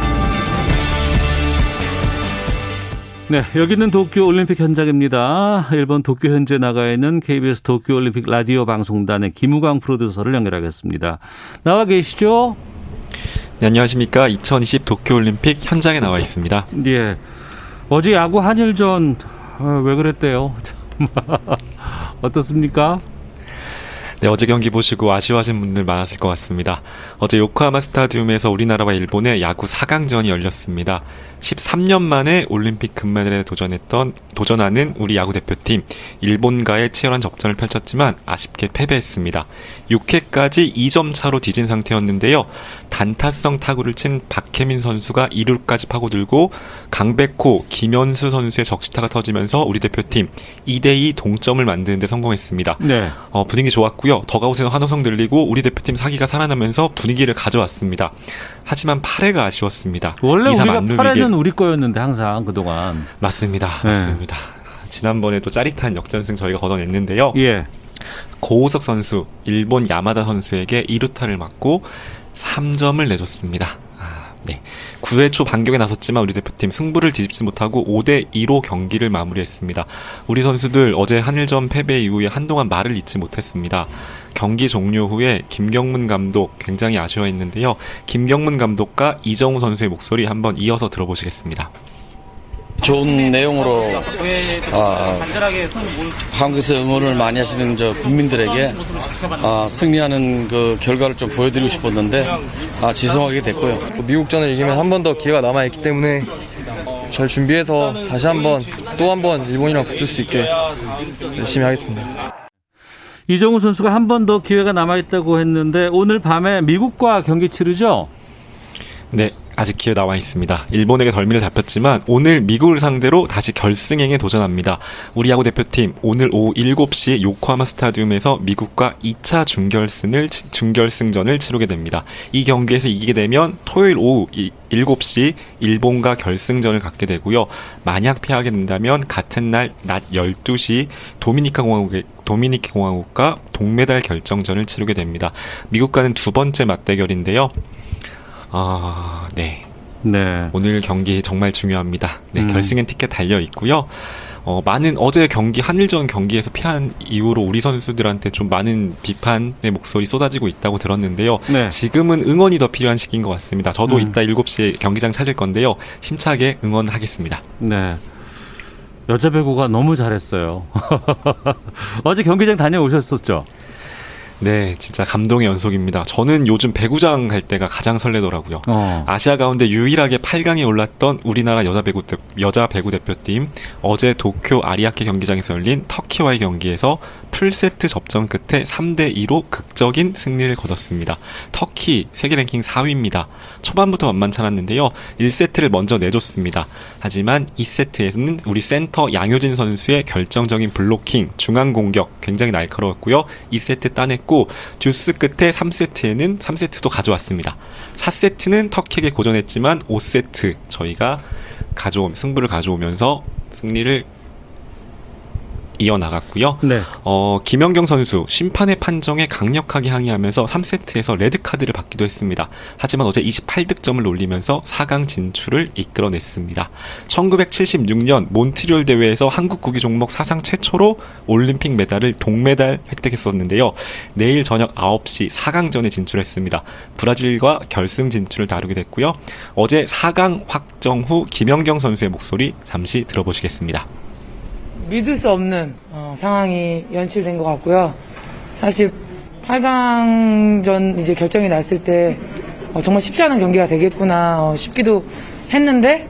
네, 여기는 도쿄 올림픽 현장입니다. 일본 도쿄 현재 나가 있는 KBS 도쿄 올림픽 라디오 방송단의 김우광 프로듀서를 연결하겠습니다. 나와 계시죠? 네, 안녕하십니까. 2020 도쿄 올림픽 현장에 나와 있습니다. 예. 어제 야구 한일전 아, 왜 그랬대요? 참. 어떻습니까? 네, 어제 경기 보시고 아쉬워하신 분들 많았을 것 같습니다. 어제 요코하마 스타디움에서 우리나라와 일본의 야구 4강전이 열렸습니다. 13년 만에 올림픽 금메달에 도전했던 도전하는 우리 야구 대표팀 일본과의 치열한 접전을 펼쳤지만 아쉽게 패배했습니다. 6회까지 2점 차로 뒤진 상태였는데요. 단타성 타구를 친 박혜민 선수가 2루까지 파고들고 강백호, 김현수 선수의 적시타가 터지면서 우리 대표팀 2대2 동점을 만드는 데 성공했습니다. 네. 어, 분위기 좋았고요. 더가웃에서 환호성 들리고 우리 대표팀 사기가 살아나면서 분위기를 가져왔습니다. 하지만 8회가 아쉬웠습니다. 원래 우리가 만루빅의- 8회는 우리 거였는데 항상 그동안. 맞습니다. 네. 맞습니다. 지난번에도 짜릿한 역전승 저희가 거둬냈는데요. 예. 고우석 선수, 일본 야마다 선수에게 2루타를 맞고 3점을 내줬습니다. 아, 네. 9회 초 반격에 나섰지만 우리 대표팀 승부를 뒤집지 못하고 5대 2로 경기를 마무리했습니다. 우리 선수들 어제 한일전 패배 이후에 한동안 말을 잇지 못했습니다. 경기 종료 후에 김경문 감독 굉장히 아쉬워했는데요. 김경문 감독과 이정우 선수의 목소리 한번 이어서 들어보시겠습니다. 좋은 내용으로 아, 한국에서 응원을 많이 하시는 저 국민들에게 아, 승리하는 그 결과를 좀 보여드리고 싶었는데 아, 지성하게 됐고요. 미국전을 이기면 한 번 더 기회가 남아있기 때문에 잘 준비해서 다시 한번 또 한 번 일본이랑 붙을 수 있게 열심히 하겠습니다. 이정우 선수가 한 번 더 기회가 남아있다고 했는데 오늘 밤에 미국과 경기 치르죠? 네, 아직 기회 나와 있습니다. 일본에게 덜미를 잡혔지만 오늘 미국을 상대로 다시 결승행에 도전합니다. 우리 야구 대표팀 오늘 오후 7시 요코하마 스타디움에서 미국과 2차 중결승을 중결승전을 치르게 됩니다. 이 경기에서 이기게 되면 토요일 오후 7시 일본과 결승전을 갖게 되고요. 만약 패하게 된다면 같은 날 낮 12시 도미니카 공화국의 도미니카 공화국과 동메달 결정전을 치르게 됩니다. 미국과는 두 번째 맞대결인데요. 아, 네. 네. 오늘 경기 정말 중요합니다. 네, 음. 결승엔 티켓 달려 있고요. 어, 많은 어제 경기 한일전 경기에서 패한 이후로 우리 선수들한테 좀 많은 비판의 목소리 쏟아지고 있다고 들었는데요. 네. 지금은 응원이 더 필요한 시기인 것 같습니다. 저도 음. 이따 7시에 경기장 찾을 건데요. 힘차게 응원하겠습니다. 네. 여자 배구가 너무 잘했어요. 어제 경기장 다녀오셨었죠? 네, 진짜 감동의 연속입니다. 저는 요즘 배구장 갈 때가 가장 설레더라고요. 어. 아시아 가운데 유일하게 8강에 올랐던 우리나라 여자 배구 대, 여자 배구 대표팀 어제 도쿄 아리아케 경기장에서 열린 터키와의 경기에서 풀세트 접전 끝에 3대 2로 극적인 승리를 거뒀습니다. 터키 세계 랭킹 4위입니다. 초반부터 만만치 않았는데요. 1세트를 먼저 내줬습니다. 하지만 2세트에서는 우리 센터 양효진 선수의 결정적인 블로킹, 중앙 공격 굉장히 날카로웠고요. 2세트 따냈고 듀스 끝에 3세트에는 3세트도 가져왔습니다. 4세트는 터키에게 고전했지만 5세트 저희가 가져오 승부를 가져오면서 승리를 이어나갔고요. 네. 어, 김연경 선수 심판의 판정에 강력하게 항의하면서 3세트에서 레드카드를 받기도 했습니다. 하지만 어제 28득점을 올리면서 4강 진출을 이끌어냈습니다. 1976년 몬트리올 대회에서 한국 구기 종목 사상 최초로 올림픽 메달을 동메달 획득했었는데요. 내일 저녁 9시 4강전에 진출했습니다. 브라질과 결승 진출을 다루게 됐고요. 어제 4강 확정 후 김연경 선수의 목소리 잠시 들어보시겠습니다. 믿을 수 없는 어, 상황이 연출된 것 같고요. 사실 8강전 이제 결정이 났을 때 어, 정말 쉽지 않은 경기가 되겠구나 어, 싶기도 했는데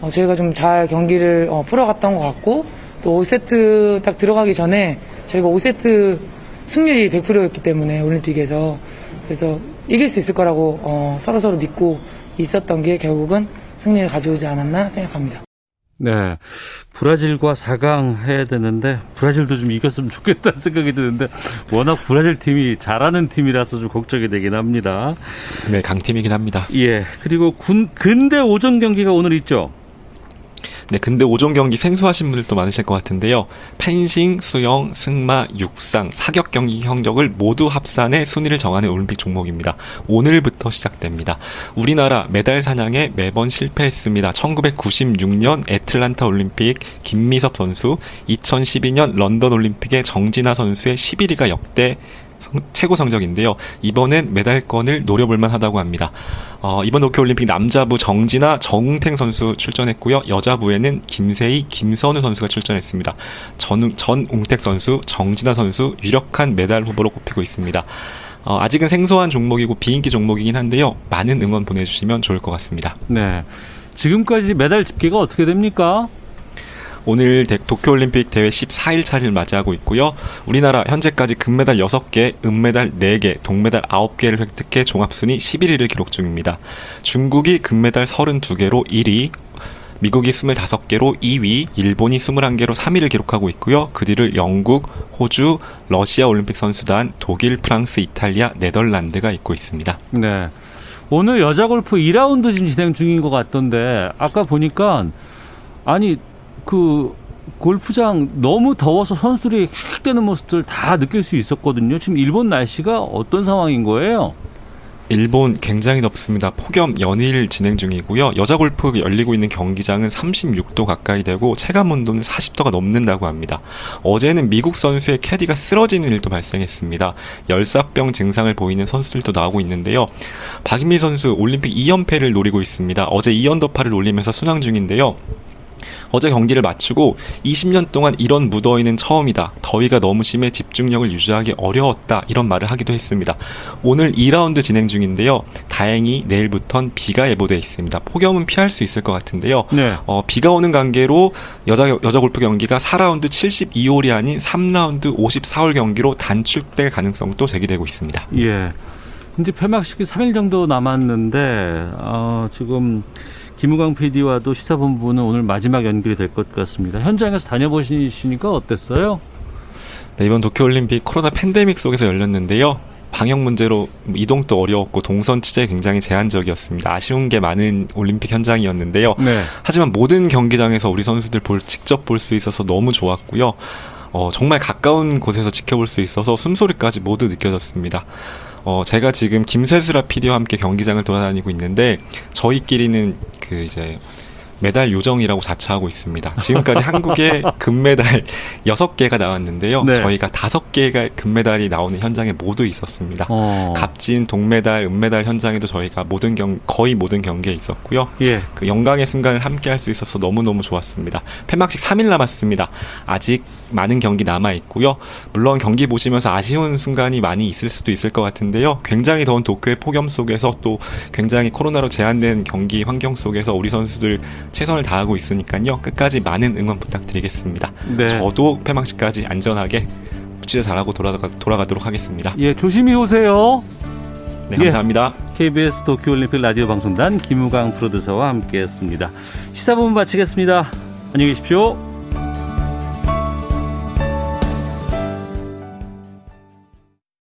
어, 저희가 좀 잘 경기를 어, 풀어갔던 것 같고 또 5세트 딱 들어가기 전에 저희가 5세트 승률이 100%였기 때문에 올림픽에서 그래서 이길 수 있을 거라고 어, 서로 서로 믿고 있었던 게 결국은 승리를 가져오지 않았나 생각합니다. 네. 브라질과 4강 해야 되는데 브라질도 좀 이겼으면 좋겠다는 생각이 드는데 워낙 브라질 팀이 잘하는 팀이라서 좀 걱정이 되긴 합니다. 네, 강팀이긴 합니다. 예. 그리고 군 근대 오전 경기가 오늘 있죠. 네, 근데 오전 경기 생소하신 분들도 많으실 것 같은데요. 펜싱, 수영, 승마, 육상, 사격 경기 성적을 모두 합산해 순위를 정하는 올림픽 종목입니다. 오늘부터 시작됩니다. 우리나라 메달 사냥에 매번 실패했습니다. 1996년 애틀란타 올림픽 김미섭 선수, 2012년 런던 올림픽의 정진아 선수의 11위가 역대 성- 최고 성적인데요. 이번엔 메달권을 노려볼 만하다고 합니다. 어, 이번 도쿄올림픽 남자부 정진아, 정웅택 선수 출전했고요. 여자부에는 김세희, 김선우 선수가 출전했습니다. 전, 전웅택 선수, 정진아 선수 유력한 메달 후보로 꼽히고 있습니다. 어, 아직은 생소한 종목이고 비인기 종목이긴 한데요. 많은 응원 보내주시면 좋을 것 같습니다. 네. 지금까지 메달 집계가 어떻게 됩니까? 오늘 대- 도쿄올림픽 대회 14일 차를 맞이하고 있고요. 우리나라 현재까지 금메달 6개, 은메달 4개, 동메달 9개를 획득해 종합순위 11위를 기록 중입니다. 중국이 금메달 32개로 1위, 미국이 25개로 2위, 일본이 21개로 3위를 기록하고 있고요. 그 뒤를 영국, 호주, 러시아 올림픽 선수단, 독일, 프랑스, 이탈리아, 네덜란드가 잇고 있습니다. 네. 오늘 여자 골프 2라운드 지금 진행 중인 것 같던데 아까 보니까 아니 그 골프장 너무 더워서 선수들이 헥되는 모습들 다 느낄 수 있었거든요. 지금 일본 날씨가 어떤 상황인 거예요? 일본 굉장히 덥습니다. 폭염 연일 진행 중이고요. 여자 골프 열리고 있는 경기장은 36도 가까이 되고 체감 온도는 40도가 넘는다고 합니다. 어제는 미국 선수의 캐디가 쓰러지는 일도 발생했습니다. 열사병 증상을 보이는 선수들도 나오고 있는데요. 박인미 선수 올림픽 2연패를 노리고 있습니다. 어제 2언더파를 올리면서 순항 중인데요. 어제 경기를 마치고 20년 동안 이런 무더위는 처음이다. 더위가 너무 심해 집중력을 유지하기 어려웠다. 이런 말을 하기도 했습니다. 오늘 2라운드 진행 중인데요. 다행히 내일부턴 비가 예보돼 있습니다. 폭염은 피할 수 있을 것 같은데요. 네. 어, 비가 오는 관계로 여자 여자 골프 경기가 4라운드 72홀이 아닌 3라운드 54홀 경기로 단축될 가능성도 제기되고 있습니다. 예. 이제 폐막식이 3일 정도 남았는데 어, 지금 김우광 PD와도 시사본부는 오늘 마지막 연결이 될 것 같습니다. 현장에서 다녀보시니까 어땠어요? 네, 이번 도쿄올림픽 코로나 팬데믹 속에서 열렸는데요. 방역 문제로 이동도 어려웠고 동선 취재 굉장히 제한적이었습니다. 아쉬운 게 많은 올림픽 현장이었는데요. 네. 하지만 모든 경기장에서 우리 선수들 볼, 직접 볼 수 있어서 너무 좋았고요. 어, 정말 가까운 곳에서 지켜볼 수 있어서 숨소리까지 모두 느껴졌습니다. 어, 제가 지금 김세슬아 PD와 함께 경기장을 돌아다니고 있는데 저희끼리는 그 이제 메달 요정이라고 자처하고 있습니다. 지금까지 한국에 금메달 6개가 나왔는데요. 네. 저희가 5개가 금메달이 나오는 현장에 모두 있었습니다. 어. 값진 동메달, 은메달 현장에도 저희가 모든 경 거의 모든 경기에 있었고요. 예. 그 영광의 순간을 함께 할 수 있어서 너무너무 좋았습니다. 폐막식 3일 남았습니다. 아직 많은 경기 남아 있고요. 물론 경기 보시면서 아쉬운 순간이 많이 있을 수도 있을 것 같은데요. 굉장히 더운 도쿄의 폭염 속에서 또 굉장히 코로나로 제한된 경기 환경 속에서 우리 선수들 최선을 다하고 있으니까요. 끝까지 많은 응원 부탁드리겠습니다. 네. 저도 폐막식까지 안전하게 취재 잘하고 돌아가, 돌아가도록 하겠습니다. 예, 조심히 오세요. 네, 감사합니다. 예, KBS 도쿄올림픽 라디오 방송단 김우광 프로듀서와 함께했습니다. 시사본부 마치겠습니다. 안녕히 계십시오.